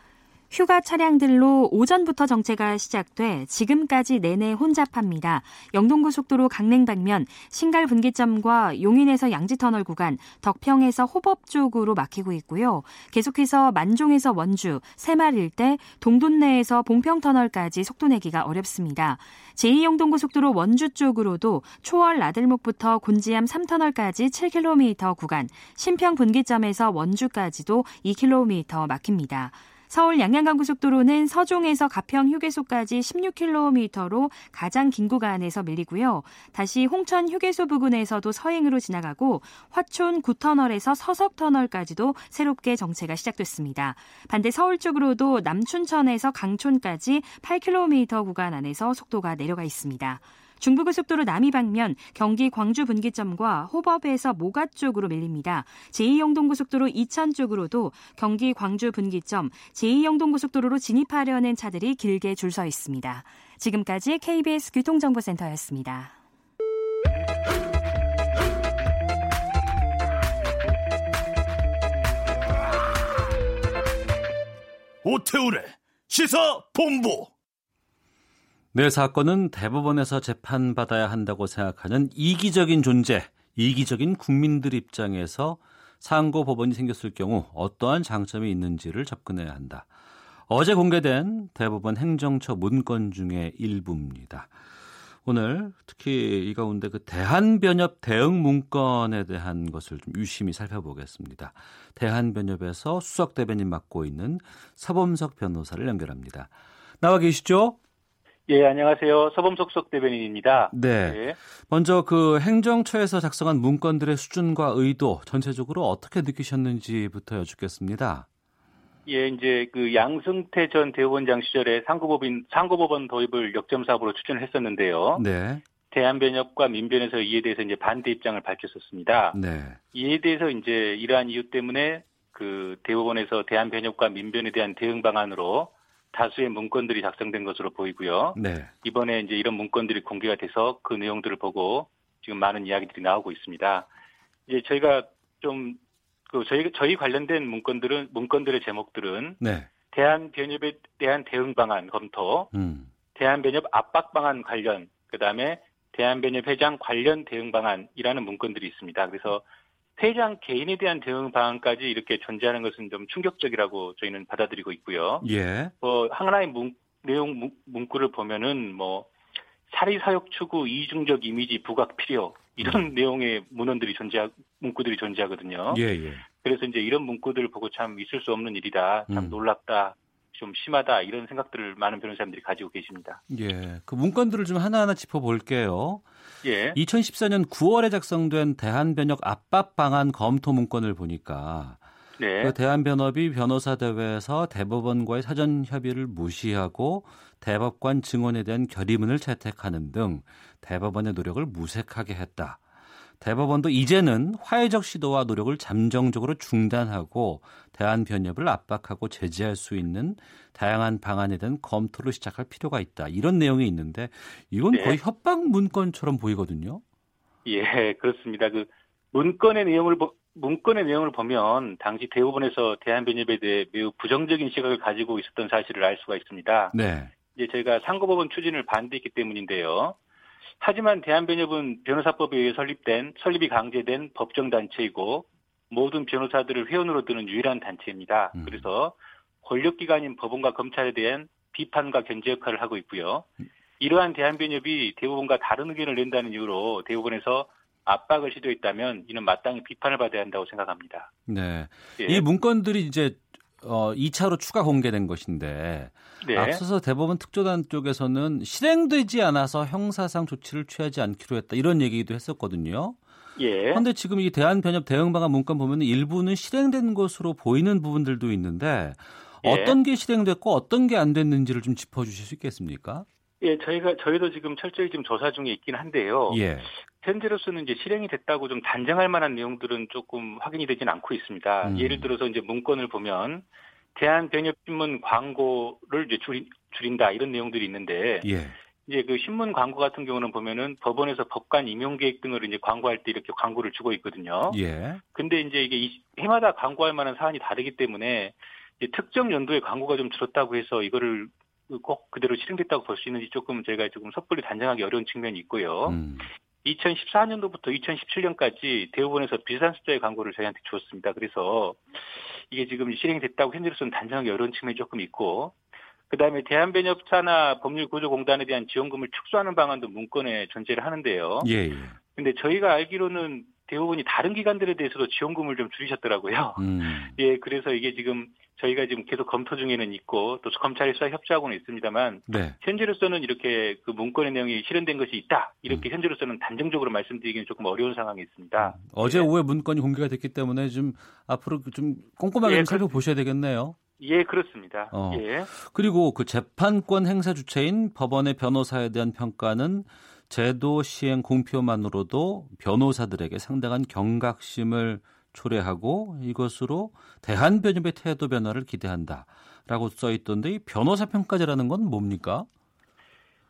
휴가 차량들로 오전부터 정체가 시작돼 지금까지 내내 혼잡합니다. 영동고속도로 강릉 방면 신갈 분기점과 용인에서 양지터널 구간, 덕평에서 호법 쪽으로 막히고 있고요. 계속해서 만종에서 원주, 새말 일대, 동돈내에서 봉평터널까지 속도 내기가 어렵습니다. 제2영동고속도로 원주 쪽으로도 초월 나들목부터 곤지암 3터널까지 7km 구간, 신평 분기점에서 원주까지도 2km 막힙니다. 서울 양양간고속도로는 서종에서 가평 휴게소까지 16km로 가장 긴 구간에서 밀리고요. 다시 홍천 휴게소 부근에서도 서행으로 지나가고 화촌 구터널에서 서석터널까지도 새롭게 정체가 시작됐습니다. 반대 서울 쪽으로도 남춘천에서 강촌까지 8km 구간 안에서 속도가 내려가 있습니다. 중부고속도로 남이 방면 경기 광주 분기점과 호법에서 모가 쪽으로 밀립니다. 제2영동고속도로 이천 쪽으로도 경기 광주 분기점, 제2영동고속도로로 진입하려는 차들이 길게 줄 서 있습니다. 지금까지 KBS 교통정보센터였습니다.
오태우래 시사 본부
내 사건은 대법원에서 재판받아야 한다고 생각하는 이기적인 존재, 이기적인 국민들 입장에서 상고 법원이 생겼을 경우 어떠한 장점이 있는지를 접근해야 한다. 어제 공개된 대법원 행정처 문건 중의 일부입니다. 오늘 특히 이 가운데 그 대한변협 대응 문건에 대한 것을 좀 유심히 살펴보겠습니다. 대한변협에서 수석 대변인 맡고 있는 서범석 변호사를 연결합니다. 나와 계시죠?
예, 안녕하세요. 서범석 석 대변인입니다.
네. 네. 먼저 그 행정처에서 작성한 문건들의 수준과 의도 전체적으로 어떻게 느끼셨는지부터 여쭙겠습니다.
예, 이제 그 양승태 전 대법원장 시절에 상고법인 상고법원 도입을 역점 사업으로 추진을 했었는데요. 네. 대한변협과 민변에서 이에 대해서 이제 반대 입장을 밝혔었습니다. 네. 이에 대해서 이제 이러한 이유 때문에 그 대법원에서 대한변협과 민변에 대한 대응 방안으로 다수의 문건들이 작성된 것으로 보이고요. 네. 이번에 이제 이런 문건들이 공개가 돼서 그 내용들을 보고 지금 많은 이야기들이 나오고 있습니다. 이제 저희가 좀 그 저희 저희 관련된 문건들은 문건들의 제목들은 네. 대한 변협에 대한 대응 방안 검토, 음. 대한 변협 압박 방안 관련, 그 다음에 대한 변협 회장 관련 대응 방안이라는 문건들이 있습니다. 그래서 회장 개인에 대한 대응 방안까지 이렇게 존재하는 것은 좀 충격적이라고 저희는 받아들이고 있고요. 예. 뭐 하나의 문, 내용 문, 문구를 보면은 뭐 사리 사욕 추구 이중적 이미지 부각 필요 이런 음. 내용의 문헌들이 존재 문구들이 존재하거든요. 예, 예. 그래서 이제 이런 문구들을 보고 참 있을 수 없는 일이다. 참 음. 놀랍다. 좀 심하다 이런 생각들을 많은 변호사님들이 가지고 계십니다.
예, 그 문건들을 좀 하나하나 짚어볼게요. 예. 2014년 9월에 작성된 대한변협 압박 방안 검토 문건을 보니까 네. 그 대한변협이 변호사 대회에서 대법원과의 사전 협의를 무시하고 대법관 증언에 대한 결의문을 채택하는 등 대법원의 노력을 무색하게 했다. 대법원도 이제는 화해적 시도와 노력을 잠정적으로 중단하고 대한변협을 압박하고 제재할 수 있는 다양한 방안에 대한 검토를 시작할 필요가 있다. 이런 내용이 있는데 이건 네. 거의 협박 문건처럼 보이거든요.
예, 그렇습니다. 그 문건의 내용을 문건의 내용을 보면 당시 대법원에서 대한변협에 대해 매우 부정적인 시각을 가지고 있었던 사실을 알 수가 있습니다. 네. 이제 저희가 상고법원 추진을 반대했기 때문인데요. 하지만 대한변협은 변호사법에 의해 설립된 설립이 강제된 법정 단체이고 모든 변호사들을 회원으로 두는 유일한 단체입니다. 음. 그래서 권력기관인 법원과 검찰에 대한 비판과 견제 역할을 하고 있고요. 이러한 대한변협이 대법원과 다른 의견을 낸다는 이유로 대법원에서 압박을 시도했다면 이는 마땅히 비판을 받아야 한다고 생각합니다.
네. 예. 이 문건들이 이제 어 2차로 추가 공개된 것인데 네. 앞서서 대법원 특조단 쪽에서는 실행되지 않아서 형사상 조치를 취하지 않기로 했다 이런 얘기도 했었거든요. 예. 그런데 지금 이 대한변협 대응방안 문건 보면 일부는 실행된 것으로 보이는 부분들도 있는데 예. 어떤 게 실행됐고 어떤 게 안 됐는지를 좀 짚어주실 수 있겠습니까?
예, 저희가 저희도 지금 철저히 지금 조사 중에 있긴 한데요. 예. 현재로서는 이제 실행이 됐다고 좀 단정할 만한 내용들은 조금 확인이 되진 않고 있습니다. 음. 예를 들어서 이제 문건을 보면 대한변협신문 광고를 이제 줄인, 줄인다 이런 내용들이 있는데 예. 이제 그 신문 광고 같은 경우는 보면은 법원에서 법관 임용 계획 등으로 이제 광고할 때 이렇게 광고를 주고 있거든요. 예. 근데 이제 이게 해마다 광고할 만한 사안이 다르기 때문에 특정 연도에 광고가 좀 줄었다고 해서 이거를 꼭 그대로 실행됐다고 볼 수 있는지 조금 제가 조금 섣불리 단정하기 어려운 측면이 있고요. 음. 2014년도부터 2017년까지 대법원에서 비슷한 숫자의 광고를 저희한테 주었습니다. 그래서 이게 지금 실행됐다고 현재로서는 단정하기 어려운 측면이 조금 있고 그다음에 대한변협사나 법률구조공단에 대한 지원금을 축소하는 방안도 문건에 존재를 하는데요. 예. 예. 근데 저희가 알기로는 대부분이 다른 기관들에 대해서도 지원금을 좀 줄이셨더라고요. 음. 예, 그래서 이게 지금 저희가 지금 계속 검토 중에는 있고 또 검찰이 수사 협조하고는 있습니다만 네. 현재로서는 이렇게 그 문건의 내용이 실현된 것이 있다 이렇게 음. 현재로서는 단정적으로 말씀드리기는 조금 어려운 상황이 있습니다.
음. 어제 네. 오후에 문건이 공개가 됐기 때문에 좀 앞으로 좀 꼼꼼하게 예, 좀 살펴보셔야 되겠네요.
예, 그렇습니다. 어. 예.
그리고 그 재판권 행사 주체인 법원의 변호사에 대한 평가는 제도 시행 공표만으로도 변호사들에게 상당한 경각심을 초래하고 이것으로 대한 변협의 태도 변화를 기대한다라고 써 있던데 이 변호사 평가제라는 건 뭡니까?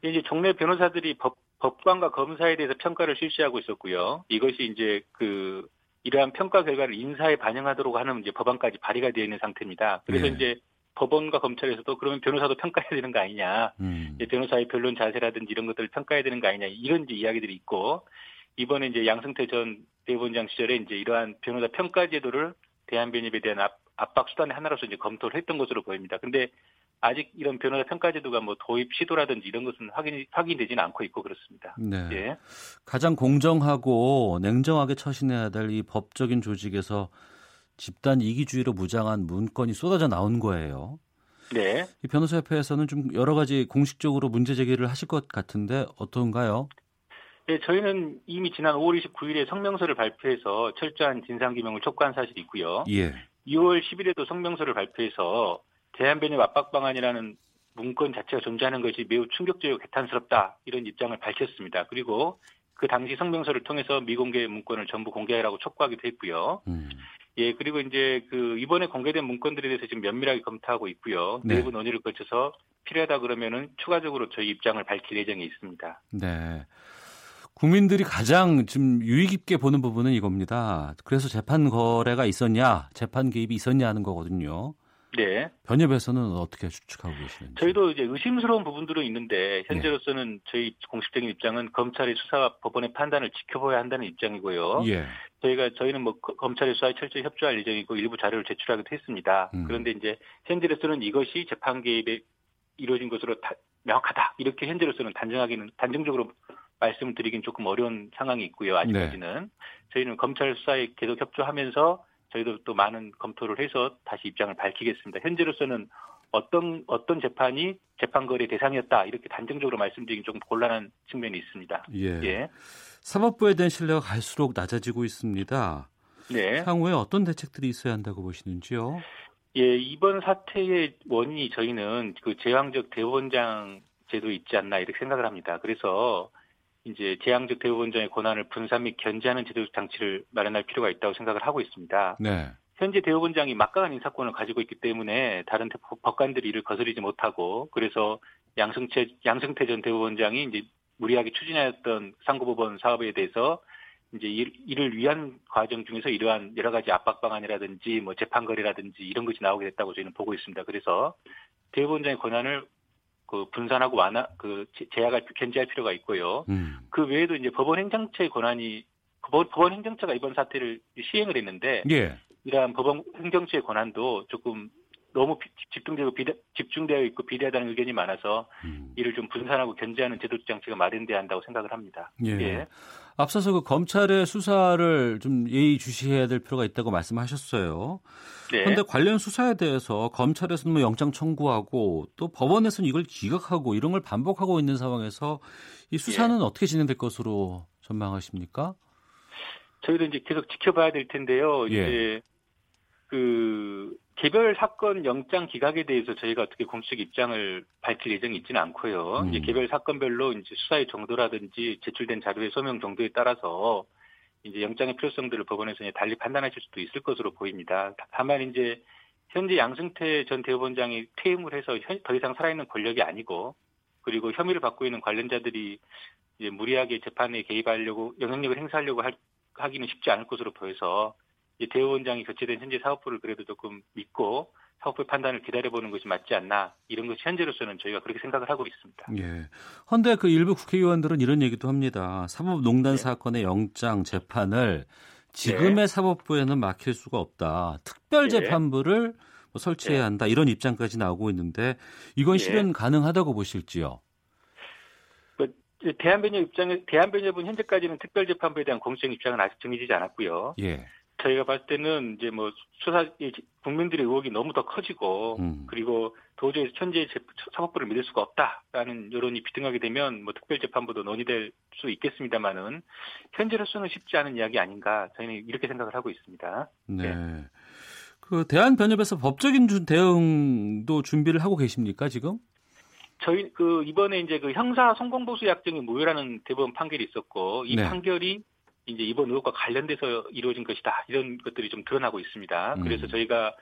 이제 종래 변호사들이 법, 법관과 검사에 대해서 평가를 실시하고 있었고요. 이것이 이제 그 이러한 평가 결과를 인사에 반영하도록 하는 이제 법안까지 발의가 되어 있는 상태입니다. 그래서 네. 이제 법원과 검찰에서도 그러면 변호사도 평가해야 되는 거 아니냐. 음. 변호사의 변론 자세라든지 이런 것들을 평가해야 되는 거 아니냐. 이런 이제 이야기들이 있고 이번에 이제 양승태 전 대법원장 시절에 이제 이러한 변호사 평가 제도를 대한 변협에 대한 압, 압박 수단의 하나로서 이제 검토를 했던 것으로 보입니다. 근데 아직 이런 변호사 평가 제도가 뭐 도입 시도라든지 이런 것은 확인 확인되지는 않고 있고 그렇습니다. 네. 예.
가장 공정하고 냉정하게 처신해야 될 이 법적인 조직에서 집단 이기주의로 무장한 문건이 쏟아져 나온 거예요. 네. 이 변호사협회에서는 좀 여러 가지 공식적으로 문제 제기를 하실 것 같은데 어떤가요?
네, 저희는 이미 지난 5월 29일에 성명서를 발표해서 철저한 진상규명을 촉구한 사실이 있고요. 예. 2월 10일에도 성명서를 발표해서 대한변협 압박 방안이라는 문건 자체가 존재하는 것이 매우 충격적이고 개탄스럽다 이런 입장을 밝혔습니다. 그리고 그 당시 성명서를 통해서 미공개 문건을 전부 공개하라고 촉구하기도 했고요. 음. 예, 그리고 이제 그 이번에 공개된 문건들에 대해서 지금 면밀하게 검토하고 있고요. 네. 내부 논의를 거쳐서 필요하다 그러면은 추가적으로 저희 입장을 밝힐 예정이 있습니다.
네. 국민들이 가장 좀 유의 깊게 보는 부분은 이겁니다. 그래서 재판 거래가 있었냐, 재판 개입이 있었냐 하는 거거든요. 네. 변협에서는 어떻게 추측하고 계시는지?
저희도 이제 의심스러운 부분들은 있는데 현재로서는 네. 저희 공식적인 입장은 검찰의 수사와 법원의 판단을 지켜봐야 한다는 입장이고요. 예. 저희가 저희는 뭐 검찰의 수사에 철저히 협조할 예정이고 일부 자료를 제출하기도 했습니다. 음. 그런데 이제 현재로서는 이것이 재판 개입에 이루어진 것으로 다, 명확하다 이렇게 현재로서는 단정하기는 단정적으로 말씀을 드리긴 조금 어려운 상황이 있고요. 아직까지는 네. 저희는 검찰 수사에 계속 협조하면서 저희도 또 많은 검토를 해서 다시 입장을 밝히겠습니다. 현재로서는 어떤 어떤 재판이 재판 거래 대상이었다 이렇게 단정적으로 말씀드리긴 좀 곤란한 측면이 있습니다.
예. 예. 사법부에 대한 신뢰가 갈수록 낮아지고 있습니다. 네. 향후에 어떤 대책들이 있어야 한다고 보시는지요?
예, 이번 사태의 원인이 저희는 그 제왕적 대법원장 제도 있지 않나 이렇게 생각을 합니다. 그래서 이제 재앙적 대법원장의 권한을 분산 및 견제하는 제도적 장치를 마련할 필요가 있다고 생각을 하고 있습니다. 네. 현재 대법원장이 막강한 인사권을 가지고 있기 때문에 다른 법관들이 이를 거스르지 못하고 그래서 양승태 양승태 전 대법원장이 이제 무리하게 추진하였던 상고법원 사업에 대해서 이제 이를 위한 과정 중에서 이러한 여러 가지 압박 방안이라든지 뭐 재판 거래라든지 이런 것이 나오게 됐다고 저희는 보고 있습니다. 그래서 대법원장의 권한을 그 분산하고 완화 그 제약을 견제할 필요가 있고요. 음. 그 외에도 이제 법원 행정처의 권한이 법원, 법원 행정처가 이번 사태를 시행을 했는데 예. 이러한 법원 행정처의 권한도 조금 너무 집중되고 비대, 집중되어 있고 비대하다는 의견이 많아서 음. 이를 좀 분산하고 견제하는 제도적 장치가 마련돼야 한다고 생각을 합니다.
예. 예. 앞서서 그 검찰의 수사를 좀 예의주시해야 될 필요가 있다고 말씀하셨어요. 그런데 네. 관련 수사에 대해서 검찰에서는 뭐 영장 청구하고 또 법원에서는 이걸 기각하고 이런 걸 반복하고 있는 상황에서 이 수사는 예. 어떻게 진행될 것으로 전망하십니까?
저희도 이제 계속 지켜봐야 될 텐데요. 예. 이제 그 개별 사건 영장 기각에 대해서 저희가 어떻게 공식 입장을 밝힐 예정이 있지는 않고요. 음. 이제 개별 사건별로 이제 수사의 정도라든지 제출된 자료의 소명 정도에 따라서 이제 영장의 필요성들을 법원에서 이제 달리 판단하실 수도 있을 것으로 보입니다. 다만 이제 현재 양승태 전 대법원장이 퇴임을 해서 더 이상 살아있는 권력이 아니고 그리고 혐의를 받고 있는 관련자들이 이제 무리하게 재판에 개입하려고 영향력을 행사하려고 할, 하기는 쉽지 않을 것으로 보여서 대법원장이 교체된 현재 사법부를 그래도 조금 믿고 사법부의 판단을 기다려보는 것이 맞지 않나 이런 것이 현재로서는 저희가 그렇게 생각을 하고 있습니다.
예. 그런데 그 일부 국회의원들은 이런 얘기도 합니다. 사법농단 네. 사건의 영장 재판을 지금의 네. 사법부에는 막힐 수가 없다. 특별 재판부를 네. 뭐 설치해야 네. 한다. 이런 입장까지 나오고 있는데 이건 네. 실현 가능하다고 보실지요?
뭐, 대한변협 입장에 대한변협은 현재까지는 특별재판부에 대한 공식 입장은 아직 정해지지 않았고요. 예. 저희가 봤을 때는 이제 뭐 수사 국민들의 의혹이 너무 더 커지고 음. 그리고 도저히 현재 사법부를 믿을 수가 없다라는 여론이 비등하게 되면 뭐 특별재판부도 논의될 수 있겠습니다만은 현재로서는 쉽지 않은 이야기 아닌가 저희는 이렇게 생각을 하고 있습니다.
네. 네. 그 대한변협에서 법적인 대응도 준비를 하고 계십니까 지금?
저희 그 이번에 이제 그 형사 성공보수 약정이 무효라는 대법원 판결이 있었고 이 네. 판결이 이제 이번 의혹과 관련돼서 이루어진 것이다 이런 것들이 좀 드러나고 있습니다. 음. 그래서 저희가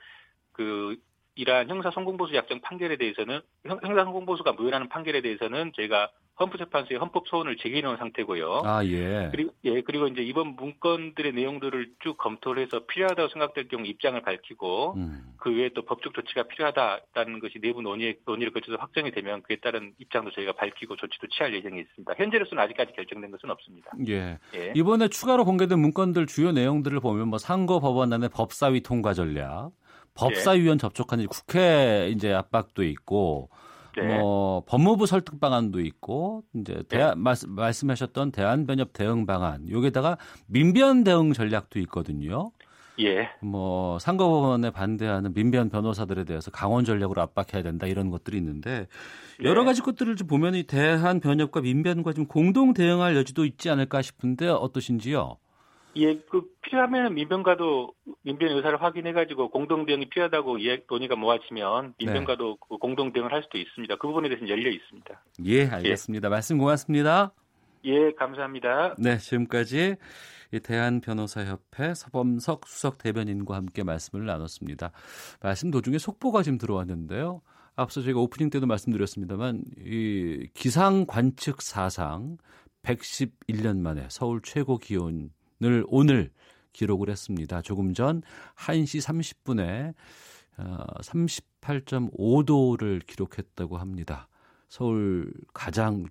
그 이러한 형사 성공보수 약정 판결에 대해서는 형 사 성공보수가 무효라는 판결에 대해서는 저희가 헌법재판소에 헌법 소원을 제기해 놓은 상태고요.
아, 예.
그리고 예, 그리고 이제 이번 문건들의 내용들을 쭉 검토를 해서 필요하다고 생각될 경우 입장을 밝히고 음. 그 외에 또 법적 조치가 필요하다라는 것이 내부 논의 논의를 거쳐서 확정이 되면 그에 따른 입장도 저희가 밝히고 조치도 취할 예정이 있습니다. 현재로서는 아직까지 결정된 것은 없습니다.
예. 예. 이번에 추가로 공개된 문건들 주요 내용들을 보면 뭐 상고 법원안의 법사위 통과 전략 법사위원 네. 접촉하는 국회 이제 압박도 있고 네. 뭐 법무부 설득 방안도 있고 이제 대한 네. 말씀, 말씀하셨던 대한 변협 대응 방안 여기다가 민변 대응 전략도 있거든요.
예.
뭐 상고법원에 반대하는 민변 변호사들에 대해서 강원 전략으로 압박해야 된다 이런 것들이 있는데 네. 여러 가지 것들을 좀 보면 이 대한 변협과 민변과 좀 공동 대응할 여지도 있지 않을까 싶은데 어떠신지요?
예, 그 필요하면 민변과도 민변 의사를 확인해가지고 공동 대응이 필요하다고 예, 논의가 모아지면 민변과도 네. 그 공동 대응을 할 수도 있습니다. 그 부분에 대해서는 열려 있습니다.
예, 알겠습니다. 예. 말씀 고맙습니다.
예, 감사합니다.
네, 지금까지 대한 변호사협회 서범석 수석 대변인과 함께 말씀을 나눴습니다. 말씀 도중에 속보가 지금 들어왔는데요. 앞서 제가 오프닝 때도 말씀드렸습니다만 이 기상 관측 사상 111년 만에 서울 최고 기온 을 오늘 기록을 했습니다. 조금 전 1시 30분에 38.5도를 어, 기록했다고 합니다. 서울 가장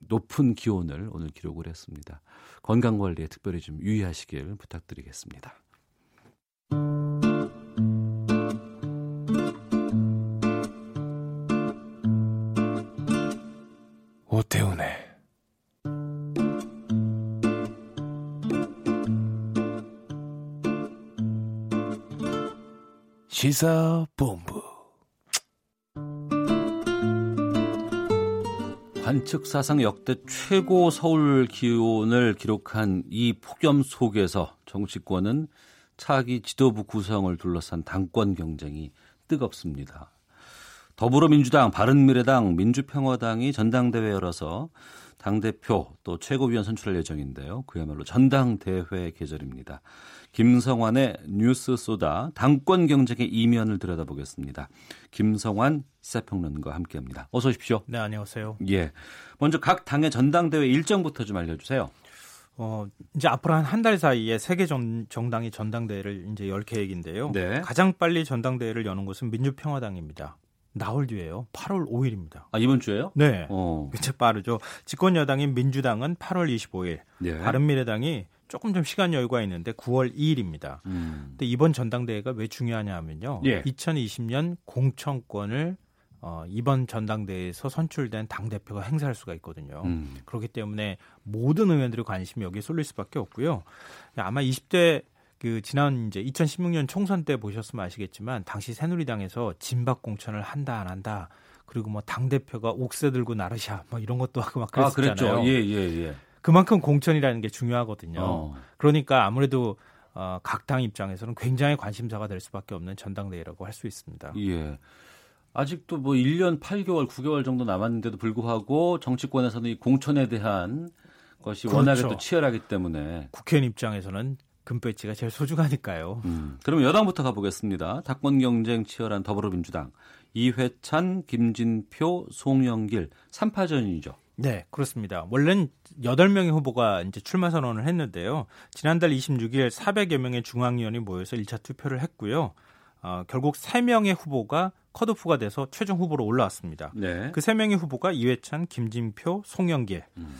높은 기온을 오늘 기록을 했습니다. 건강 관리에 특별히 좀 유의하시길 부탁드리겠습니다. 오태훈의 시사본부 관측 사상 역대 최고 서울 기온을 기록한 이 폭염 속에서 정치권은 차기 지도부 구성을 둘러싼 당권 경쟁이 뜨겁습니다. 더불어민주당, 바른미래당, 민주평화당이 전당대회 열어서 당대표 또 최고위원 선출할 예정인데요. 그야말로 전당대회 계절입니다. 김성환의 뉴스 소다 당권 경쟁의 이면을 들여다보겠습니다. 김성환 시사평론가와 함께합니다. 어서 오십시오.
네, 안녕하세요.
예. 먼저 각 당의 전당대회 일정부터 좀 알려주세요.
어, 이제 앞으로 한 한 달 사이에 세계 정, 정당이 전당대회를 이제 열 계획인데요. 네. 가장 빨리 전당대회를 여는 곳은 민주평화당입니다. 나올 뒤에요. 8월 5일입니다.
아 이번 주에요?
네. 어. 굉장히 빠르죠. 집권 여당인 민주당은 8월 25일, 네. 바른미래당이 조금 좀 시간 여유가 있는데 9월 2일입니다. 음. 근데 이번 전당대회가 왜 중요하냐 하면요. 예. 2020년 공천권을 어, 이번 전당대회에서 선출된 당 대표가 행사할 수가 있거든요. 음. 그렇기 때문에 모든 의원들의 관심이 여기에 쏠릴 수밖에 없고요. 아마 20대 그 지난 이제 2016년 총선 때 보셨으면 아시겠지만 당시 새누리당에서 진박 공천을 한다 안 한다 그리고 뭐 당 대표가 옥새 들고 나르샤 뭐 이런 것도 하고 막 그랬잖아요.
아, 그랬죠. 예, 예, 예.
그만큼 공천이라는 게 중요하거든요. 어. 그러니까 아무래도 어, 각 당 입장에서는 굉장히 관심사가 될 수밖에 없는 전당대회라고 할 수 있습니다.
예. 아직도 뭐 1년 8개월, 9개월 정도 남았는데도 불구하고 정치권에서는 이 공천에 대한 것이 그렇죠. 워낙에 또 치열하기 때문에
국회의원 입장에서는 금배지가 제일 소중하니까요.
음. 그러면 여당부터 가보겠습니다. 당권 경쟁 치열한 더불어민주당 이회찬, 김진표, 송영길 3파전이죠.
네, 그렇습니다. 원래는 8명의 후보가 이제 출마 선언을 했는데요. 지난달 26일 400여 명의 중앙위원이 모여서 1차 투표를 했고요. 어, 결국 3명의 후보가 컷오프가 돼서 최종 후보로 올라왔습니다. 네. 그 3명의 후보가 이회찬, 김진표, 송영길. 음.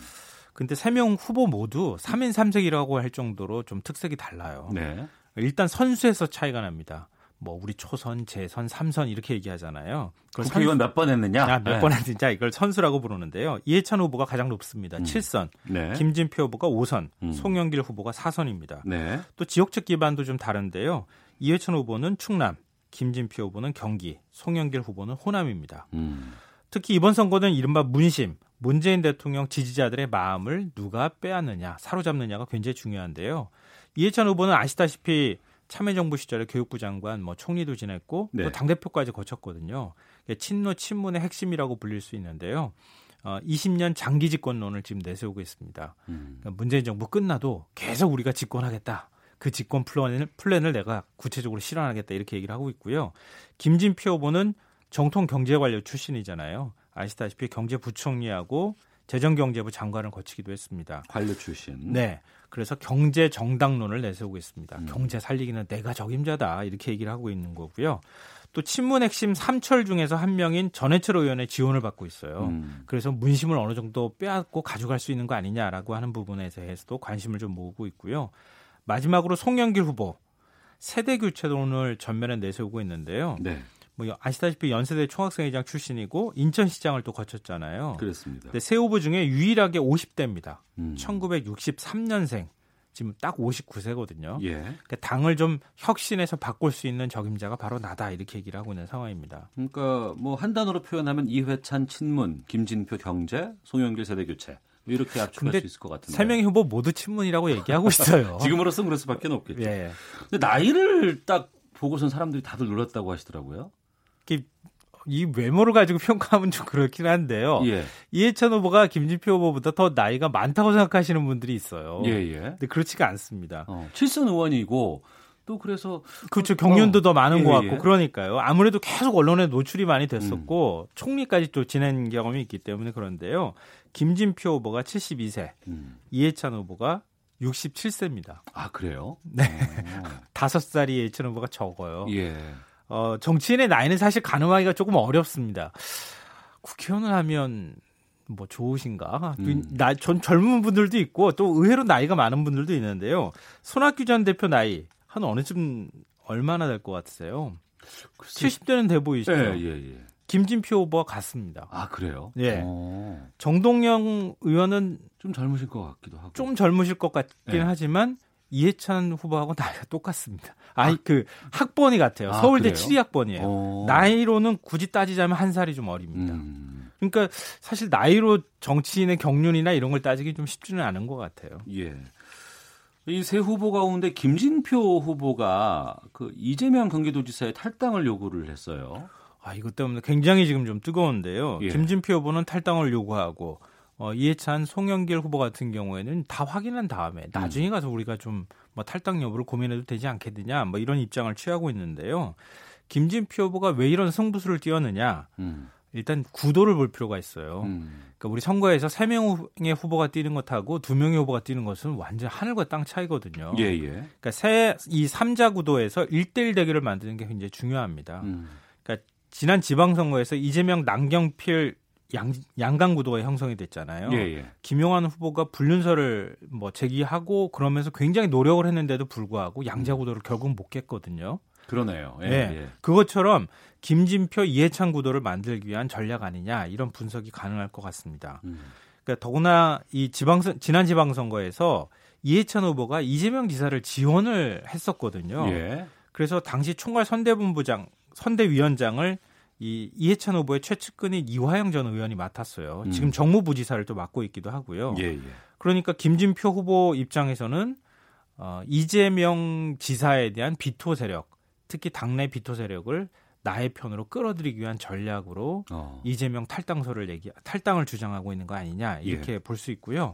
근데 세 명 후보 모두 3인 3색이라고 할 정도로 좀 특색이 달라요. 네. 일단 선수에서 차이가 납니다. 뭐 우리 초선, 재선, 삼선 이렇게 얘기하잖아요.
국회의원 몇 번 했느냐?
아, 몇번 네. 했느냐 이걸 선수라고 부르는데요. 이해찬 후보가 가장 높습니다. 음. 7선. 네. 김진표 후보가 5선, 음. 송영길 후보가 4선입니다. 네. 또 지역적 기반도 좀 다른데요. 이해찬 후보는 충남, 김진표 후보는 경기, 송영길 후보는 호남입니다. 음. 특히 이번 선거는 이른바 문심, 문재인 대통령 지지자들의 마음을 누가 빼앗느냐, 사로잡느냐가 굉장히 중요한데요. 이해찬 후보는 아시다시피 참여정부 시절에 교육부 장관, 뭐 총리도 지냈고 네. 또 당대표까지 거쳤거든요. 친노 친문의 핵심이라고 불릴 수 있는데요. 어, 20년 장기 집권론을 지금 내세우고 있습니다. 음. 그러니까 문재인 정부 끝나도 계속 우리가 집권하겠다. 그 집권 플랜을, 플랜을 내가 구체적으로 실현하겠다 이렇게 얘기를 하고 있고요. 김진표 후보는 정통 경제관료 출신이잖아요. 아시다시피 경제부총리하고 재정경제부 장관을 거치기도 했습니다.
관료 출신.
네. 그래서 경제 정당론을 내세우고 있습니다. 음. 경제 살리기는 내가 적임자다 이렇게 얘기를 하고 있는 거고요. 또 친문 핵심 삼철 중에서 한 명인 전해철 의원의 지원을 받고 있어요. 음. 그래서 문심을 어느 정도 빼앗고 가져갈 수 있는 거 아니냐라고 하는 부분에 대해서도 관심을 좀 모으고 있고요. 마지막으로 송영길 후보 세대 교체론을 전면에 내세우고 있는데요. 네. 뭐 아시다시피 연세대 총학생회장 출신이고 인천시장을 또 거쳤잖아요.
그렇습니다.
근데 새 후보 중에 유일하게 50대입니다. 음. 1963년생. 지금 딱 59세거든요. 예. 그러니까 당을 좀 혁신해서 바꿀 수 있는 적임자가 바로 나다 이렇게 얘기를 하고 있는 상황입니다.
그러니까 뭐 한 단어로 표현하면 이회찬 친문, 김진표 경제, 송영길 세대 교체 뭐 이렇게 압축할 수 있을 것 같은데.
세 명의 후보 모두 친문이라고 얘기하고 있어요.
지금으로서는 그럴 수밖에 없겠죠. 예. 근데 나이를 딱 보고선 사람들이 다들 놀랐다고 하시더라고요.
이 외모를 가지고 평가하면 좀 그렇긴 한데요. 예. 이해찬 후보가 김진표 후보보다 더 나이가 많다고 생각하시는 분들이 있어요. 예, 예. 근데 그렇지가 않습니다.
어, 칠선 의원이고 또 그래서
그렇죠 경륜도 어. 더 많은 예, 것 같고 예. 그러니까요. 아무래도 계속 언론에 노출이 많이 됐었고 음. 총리까지 또 지낸 경험이 있기 때문에 그런데요. 김진표 후보가 72세, 음. 이해찬 후보가 67세입니다.
아 그래요?
네, 다섯 살이 이해찬 후보가 적어요. 예. 어, 정치인의 나이는 사실 가늠하기가 조금 어렵습니다. 국회의원을 하면 뭐 좋으신가? 음. 나, 전 젊은 분들도 있고 또 의외로 나이가 많은 분들도 있는데요. 손학규 전 대표 나이 한 어느 쯤 얼마나 될 것 같으세요? 글쎄. 70대는 돼 보이시죠? 예, 예, 예. 김진표 후보와 같습니다.
아 그래요?
예. 오. 어. 정동영 의원은
좀 젊으실 것 같기도 하고.
좀 젊으실 것 같긴 예. 하지만 이해찬 후보하고 나이가 똑같습니다. 아니 아, 그 학번이 같아요. 아, 서울대 그래요? 7위학번이에요. 오. 나이로는 굳이 따지자면 한 살이 좀 어립니다. 음. 그러니까 사실 나이로 정치인의 경륜이나 이런 걸 따지기 좀 쉽지는 않은 것 같아요.
예. 이 세 후보 가운데 김진표 후보가 그 이재명 경기도지사의 탈당을 요구를 했어요.
아, 이것 때문에 굉장히 지금 좀 뜨거운데요. 예. 김진표 후보는 탈당을 요구하고 어, 이해찬, 송영길 후보 같은 경우에는 다 확인한 다음에 나중에 가서 우리가 좀 뭐 탈당 여부를 고민해도 되지 않겠느냐 뭐 이런 입장을 취하고 있는데요. 김진표 후보가 왜 이런 승부수를 띄웠느냐? 음. 일단 구도를 볼 필요가 있어요. 음. 그러니까 우리 선거에서 세 명의 후보가 뛰는 것하고 두 명의 후보가 뛰는 것은 완전 하늘과 땅 차이거든요. 예, 예. 그러니까 세, 이 3자 구도에서 1대1 대결을 만드는 게 굉장히 중요합니다. 음. 그러니까 지난 지방선거에서 이재명 남경필 양, 양강 구도가 형성이 됐잖아요. 예, 예. 김용환 후보가 불륜설을 뭐 제기하고 그러면서 굉장히 노력을 했는데도 불구하고 양자 구도를 결국 못 깼거든요.
그러네요. 예,
네. 그것처럼 김진표 이해찬 구도를 만들기 위한 전략 아니냐 이런 분석이 가능할 것 같습니다. 음. 그러니까 더구나 이 지방선 지난 지방선거에서 이해찬 후보가 이재명 지사를 지원을 했었거든요. 예. 그래서 당시 총괄 선대본부장 선대위원장을 이 이해찬 후보의 최측근인 이화영 전 의원이 맡았어요. 음. 지금 정무부지사를 또 맡고 있기도 하고요. 예, 예. 그러니까 김진표 후보 입장에서는 어, 이재명 지사에 대한 비토 세력, 특히 당내 비토 세력을 나의 편으로 끌어들이기 위한 전략으로 어. 이재명 탈당설을 얘기 탈당을 주장하고 있는 거 아니냐 이렇게 예. 볼수 있고요.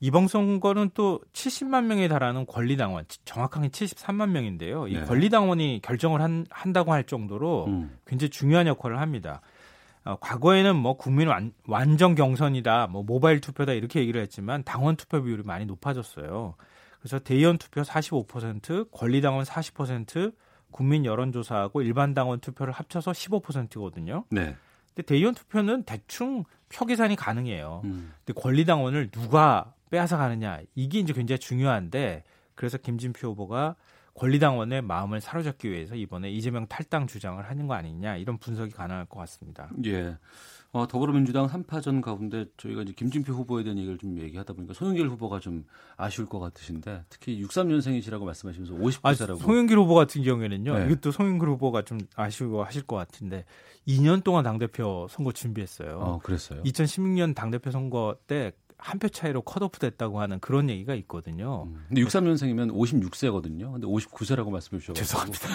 이번 선거는 또 70만 명에 달하는 권리당원, 정확하게 73만 명인데요. 이 네. 권리당원이 결정을 한, 한다고 할 정도로 음. 굉장히 중요한 역할을 합니다. 어, 과거에는 뭐 국민 완, 완전 경선이다, 뭐 모바일 투표다 이렇게 얘기를 했지만 당원 투표 비율이 많이 높아졌어요. 그래서 대의원 투표 45%, 권리당원 40%, 국민 여론조사하고 일반 당원 투표를 합쳐서 15%거든요. 네. 근데 대의원 투표는 대충 표 계산이 가능해요. 음. 근데 권리당원을 누가 빼앗아 가느냐 이게 이제 굉장히 중요한데 그래서 김진표 후보가 권리당원의 마음을 사로잡기 위해서 이번에 이재명 탈당 주장을 하는 거 아니냐 이런 분석이 가능할 것 같습니다.
예. 어, 더불어민주당 한파전 가운데 저희가 이제 김진표 후보에 대한 얘기를 좀 얘기하다 보니까 송영길 후보가 좀 아쉬울 것 같으신데 특히 63년생이시라고 말씀하시면서 50세라고. 아,
송영길 후보 같은 경우에는요. 네. 이것도 송영길 후보가 좀 아쉬워 하실 것 같은데 2년 동안 당대표 선거 준비했어요.
어, 그랬어요.
2016년 당대표 선거 때 한 표 차이로 컷오프 됐다고 하는 그런 얘기가 있거든요.
음. 근데 63년생이면 56세거든요. 근데 59세라고 말씀해 주셔서
죄송합니다.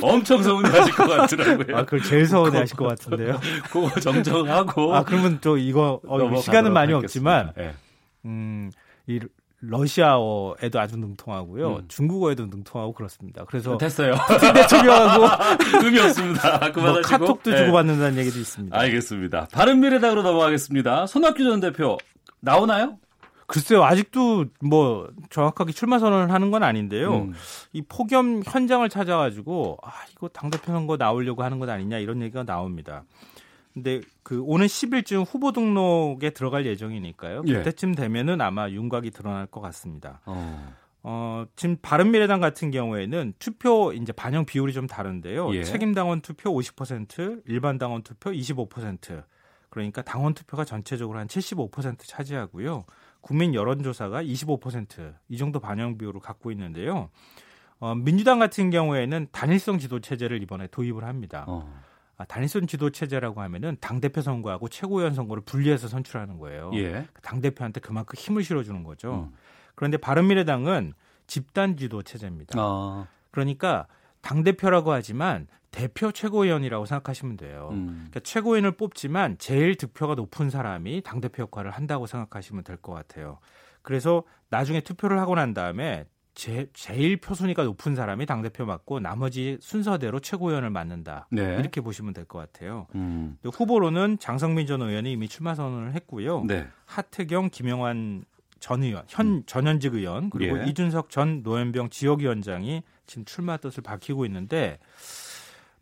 엄청 서운해하실 것 같더라고요.
아, 그걸 제일 서운해하실 것 같은데요.
그거 정정하고.
아, 그러면 또 이거 어, 시간은 많이 하겠습니다. 없지만, 네. 음, 이 러시아어에도 아주 능통하고요. 음. 중국어에도 능통하고 그렇습니다. 그래서
됐어요.
푸틴 대통령하고
의미 없습니다. 그만하시고 뭐
카톡도 네. 주고받는다는 얘기도 있습니다.
알겠습니다. 바른미래당으로 넘어가겠습니다. 손학규 전 대표 나오나요?
글쎄요, 아직도 뭐 정확하게 출마 선언을 하는 건 아닌데요. 음. 이 폭염 현장을 찾아가지고 아 이거 당 대표 선거 나오려고 하는 것 아니냐 이런 얘기가 나옵니다. 근데 그 오는 10일쯤 후보 등록에 들어갈 예정이니까요. 예. 그때쯤 되면은 아마 윤곽이 드러날 것 같습니다. 어. 어, 지금 바른미래당 같은 경우에는 투표 이제 반영 비율이 좀 다른데요. 예. 책임 당원 투표 50%, 일반 당원 투표 25%. 그러니까 당원 투표가 전체적으로 한 75% 차지하고요. 국민 여론조사가 25%이 정도 반영 비율을 갖고 있는데요. 어, 민주당 같은 경우에는 단일성 지도 체제를 이번에 도입을 합니다. 어. 아, 단일선 지도 체제라고 하면은 당 대표 선거하고 최고위원 선거를 분리해서 선출하는 거예요. 예. 당 대표한테 그만큼 힘을 실어주는 거죠. 음. 그런데 바른미래당은 집단 지도 체제입니다. 아. 그러니까 당 대표라고 하지만 대표 최고위원이라고 생각하시면 돼요. 음. 그러니까 최고위원을 뽑지만 제일 득표가 높은 사람이 당 대표 역할을 한다고 생각하시면 될 것 같아요. 그래서 나중에 투표를 하고 난 다음에 제, 제일 표순위가 높은 사람이 당대표 맡고 나머지 순서대로 최고위원을 맡는다. 네. 이렇게 보시면 될 것 같아요. 음. 후보로는 장성민 전 의원이 이미 출마 선언을 했고요. 네. 하태경, 김영환 전 의원, 현 음. 전현직 의원 그리고 예. 이준석 전 노현병 지역위원장이 지금 출마 뜻을 밝히고 있는데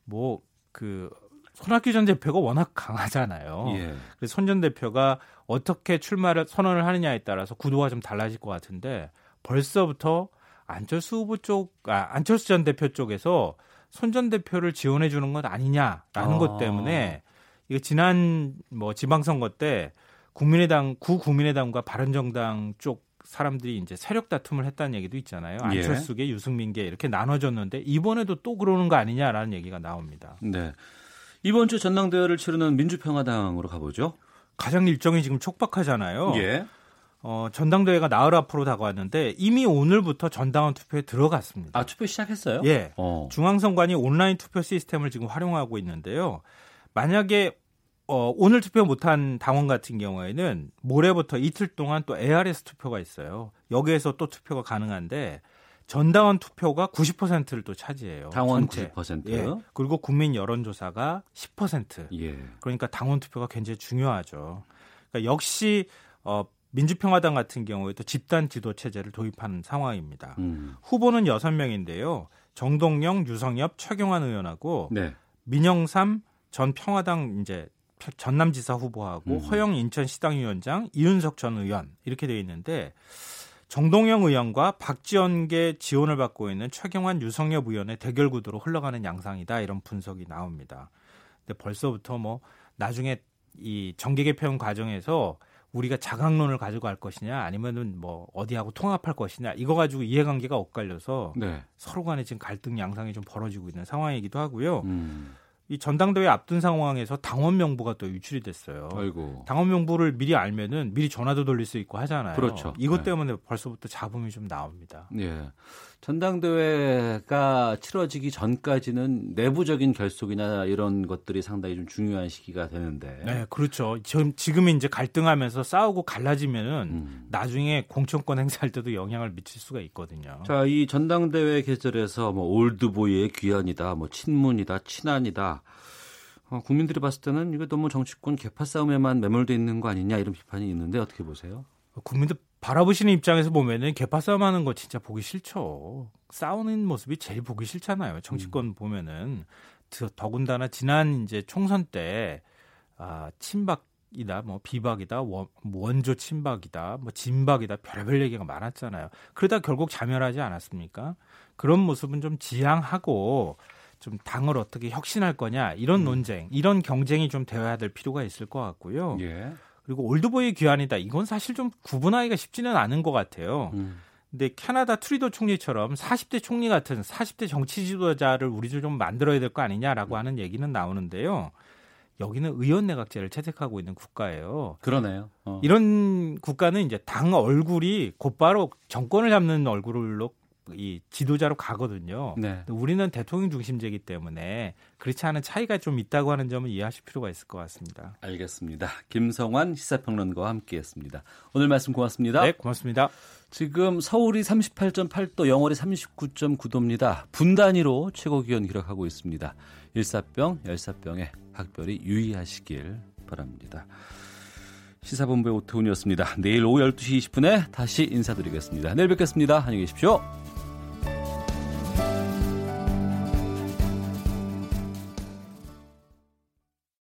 뭐 그 손학규 전 대표가 워낙 강하잖아요. 예. 그래서 손 전 대표가 어떻게 출마를 선언을 하느냐에 따라서 구도가 좀 달라질 것 같은데 벌써부터 안철수 후보 쪽, 아, 안철수 전 대표 쪽에서 손 전 대표를 지원해 주는 것 아니냐라는 아. 것 때문에 이거 지난 뭐 지방선거 때 국민의당 구 국민의당과 바른정당 쪽 사람들이 이제 세력 다툼을 했다는 얘기도 있잖아요. 예. 안철수계, 예. 유승민계 이렇게 나눠졌는데 이번에도 또 그러는 거 아니냐라는 얘기가 나옵니다.
네. 이번 주 전당대회를 치르는 민주평화당으로 가보죠.
가장 일정이 지금 촉박하잖아요. 예. 어, 전당대회가 나흘 앞으로 다가왔는데 이미 오늘부터 전당원 투표에 들어갔습니다.
아, 투표 시작했어요?
예. 어. 중앙선관위 온라인 투표 시스템을 지금 활용하고 있는데요. 만약에 어, 오늘 투표 못한 당원 같은 경우에는 모레부터 이틀 동안 또 ARS 투표가 있어요. 여기에서 또 투표가 가능한데 전당원 투표가 90%를 또 차지해요.
당원 전체. 90%.
예. 그리고 국민 여론조사가 10%. 예. 그러니까 당원 투표가 굉장히 중요하죠. 그러니까 역시 어, 민주평화당 같은 경우에도 집단 지도 체제를 도입한 상황입니다. 음. 후보는 6명인데요. 정동영, 유성엽, 최경환 의원하고 네. 민영삼 전 평화당 이제 전남지사 후보하고 음. 허영 인천시당 위원장, 이윤석 전 의원 이렇게 되어 있는데 정동영 의원과 박지원계 지원을 받고 있는 최경환 유성엽 의원의 대결 구도로 흘러가는 양상이다 이런 분석이 나옵니다. 근데 벌써부터 뭐 나중에 이 정계 개편 과정에서 우리가 자강론을 가지고 갈 것이냐 아니면은 뭐 어디하고 통합할 것이냐 이거 가지고 이해관계가 엇갈려서 네. 서로 간에 지금 갈등 양상이 좀 벌어지고 있는 상황이기도 하고요. 음. 이 전당대회 앞둔 상황에서 당원 명부가 또 유출이 됐어요. 아이고. 당원 명부를 미리 알면은 미리 전화도 돌릴 수 있고 하잖아요. 그렇죠. 이것 네. 때문에 네. 벌써부터 잡음이 좀 나옵니다.
예. 전당대회가 치러지기 전까지는 내부적인 결속이나 이런 것들이 상당히 좀 중요한 시기가 되는데.
네, 그렇죠. 지금 지금 이제 갈등하면서 싸우고 갈라지면은 음. 나중에 공천권 행사할 때도 영향을 미칠 수가 있거든요.
자, 이 전당대회 계절에서 뭐 올드보이의 귀환이다, 뭐 친문이다, 친한이다. 어, 국민들이 봤을 때는 이거 너무 정치권 개파 싸움에만 매몰돼 있는 거 아니냐 이런 비판이 있는데 어떻게 보세요?
국민들 바라보시는 입장에서 보면은 개파 싸움하는 거 진짜 보기 싫죠. 싸우는 모습이 제일 보기 싫잖아요. 정치권 음. 보면은 더군다나 지난 이제 총선 때 아, 친박이다, 뭐 비박이다, 원, 원조 친박이다, 뭐 진박이다, 별별 얘기가 많았잖아요. 그러다 결국 자멸하지 않았습니까? 그런 모습은 좀 지양하고 좀 당을 어떻게 혁신할 거냐 이런 음. 논쟁, 이런 경쟁이 좀 되어야 될 필요가 있을 것 같고요. 예. 그리고 old boy 귀환이다. 이건 사실 좀 구분하기가 쉽지는 않은 것 같아요. 음. 근데 캐나다 트뤼도 총리처럼 40대 총리 같은 40대 정치 지도자를 우리도 좀 만들어야 될 거 아니냐라고 하는 얘기는 나오는데요. 여기는 의원 내각제를 채택하고 있는 국가예요.
그러네요.
어. 이런 국가는 이제 당 얼굴이 곧바로 정권을 잡는 얼굴로 이 지도자로 가거든요. 네. 우리는 대통령 중심제이기 때문에 그렇지 않은 차이가 좀 있다고 하는 점을 이해하실 필요가 있을 것 같습니다.
알겠습니다. 김성환 시사평론가와 함께했습니다. 오늘 말씀 고맙습니다.
네, 고맙습니다.
지금 서울이 38.8도, 영월이 39.9도입니다. 분단위로 최고 기온 기록하고 있습니다. 일사병, 열사병에 각별히 유의하시길 바랍니다. 시사본부의 오태훈이었습니다. 내일 오후 12시 20분에 다시 인사드리겠습니다. 내일 뵙겠습니다. 안녕히 계십시오.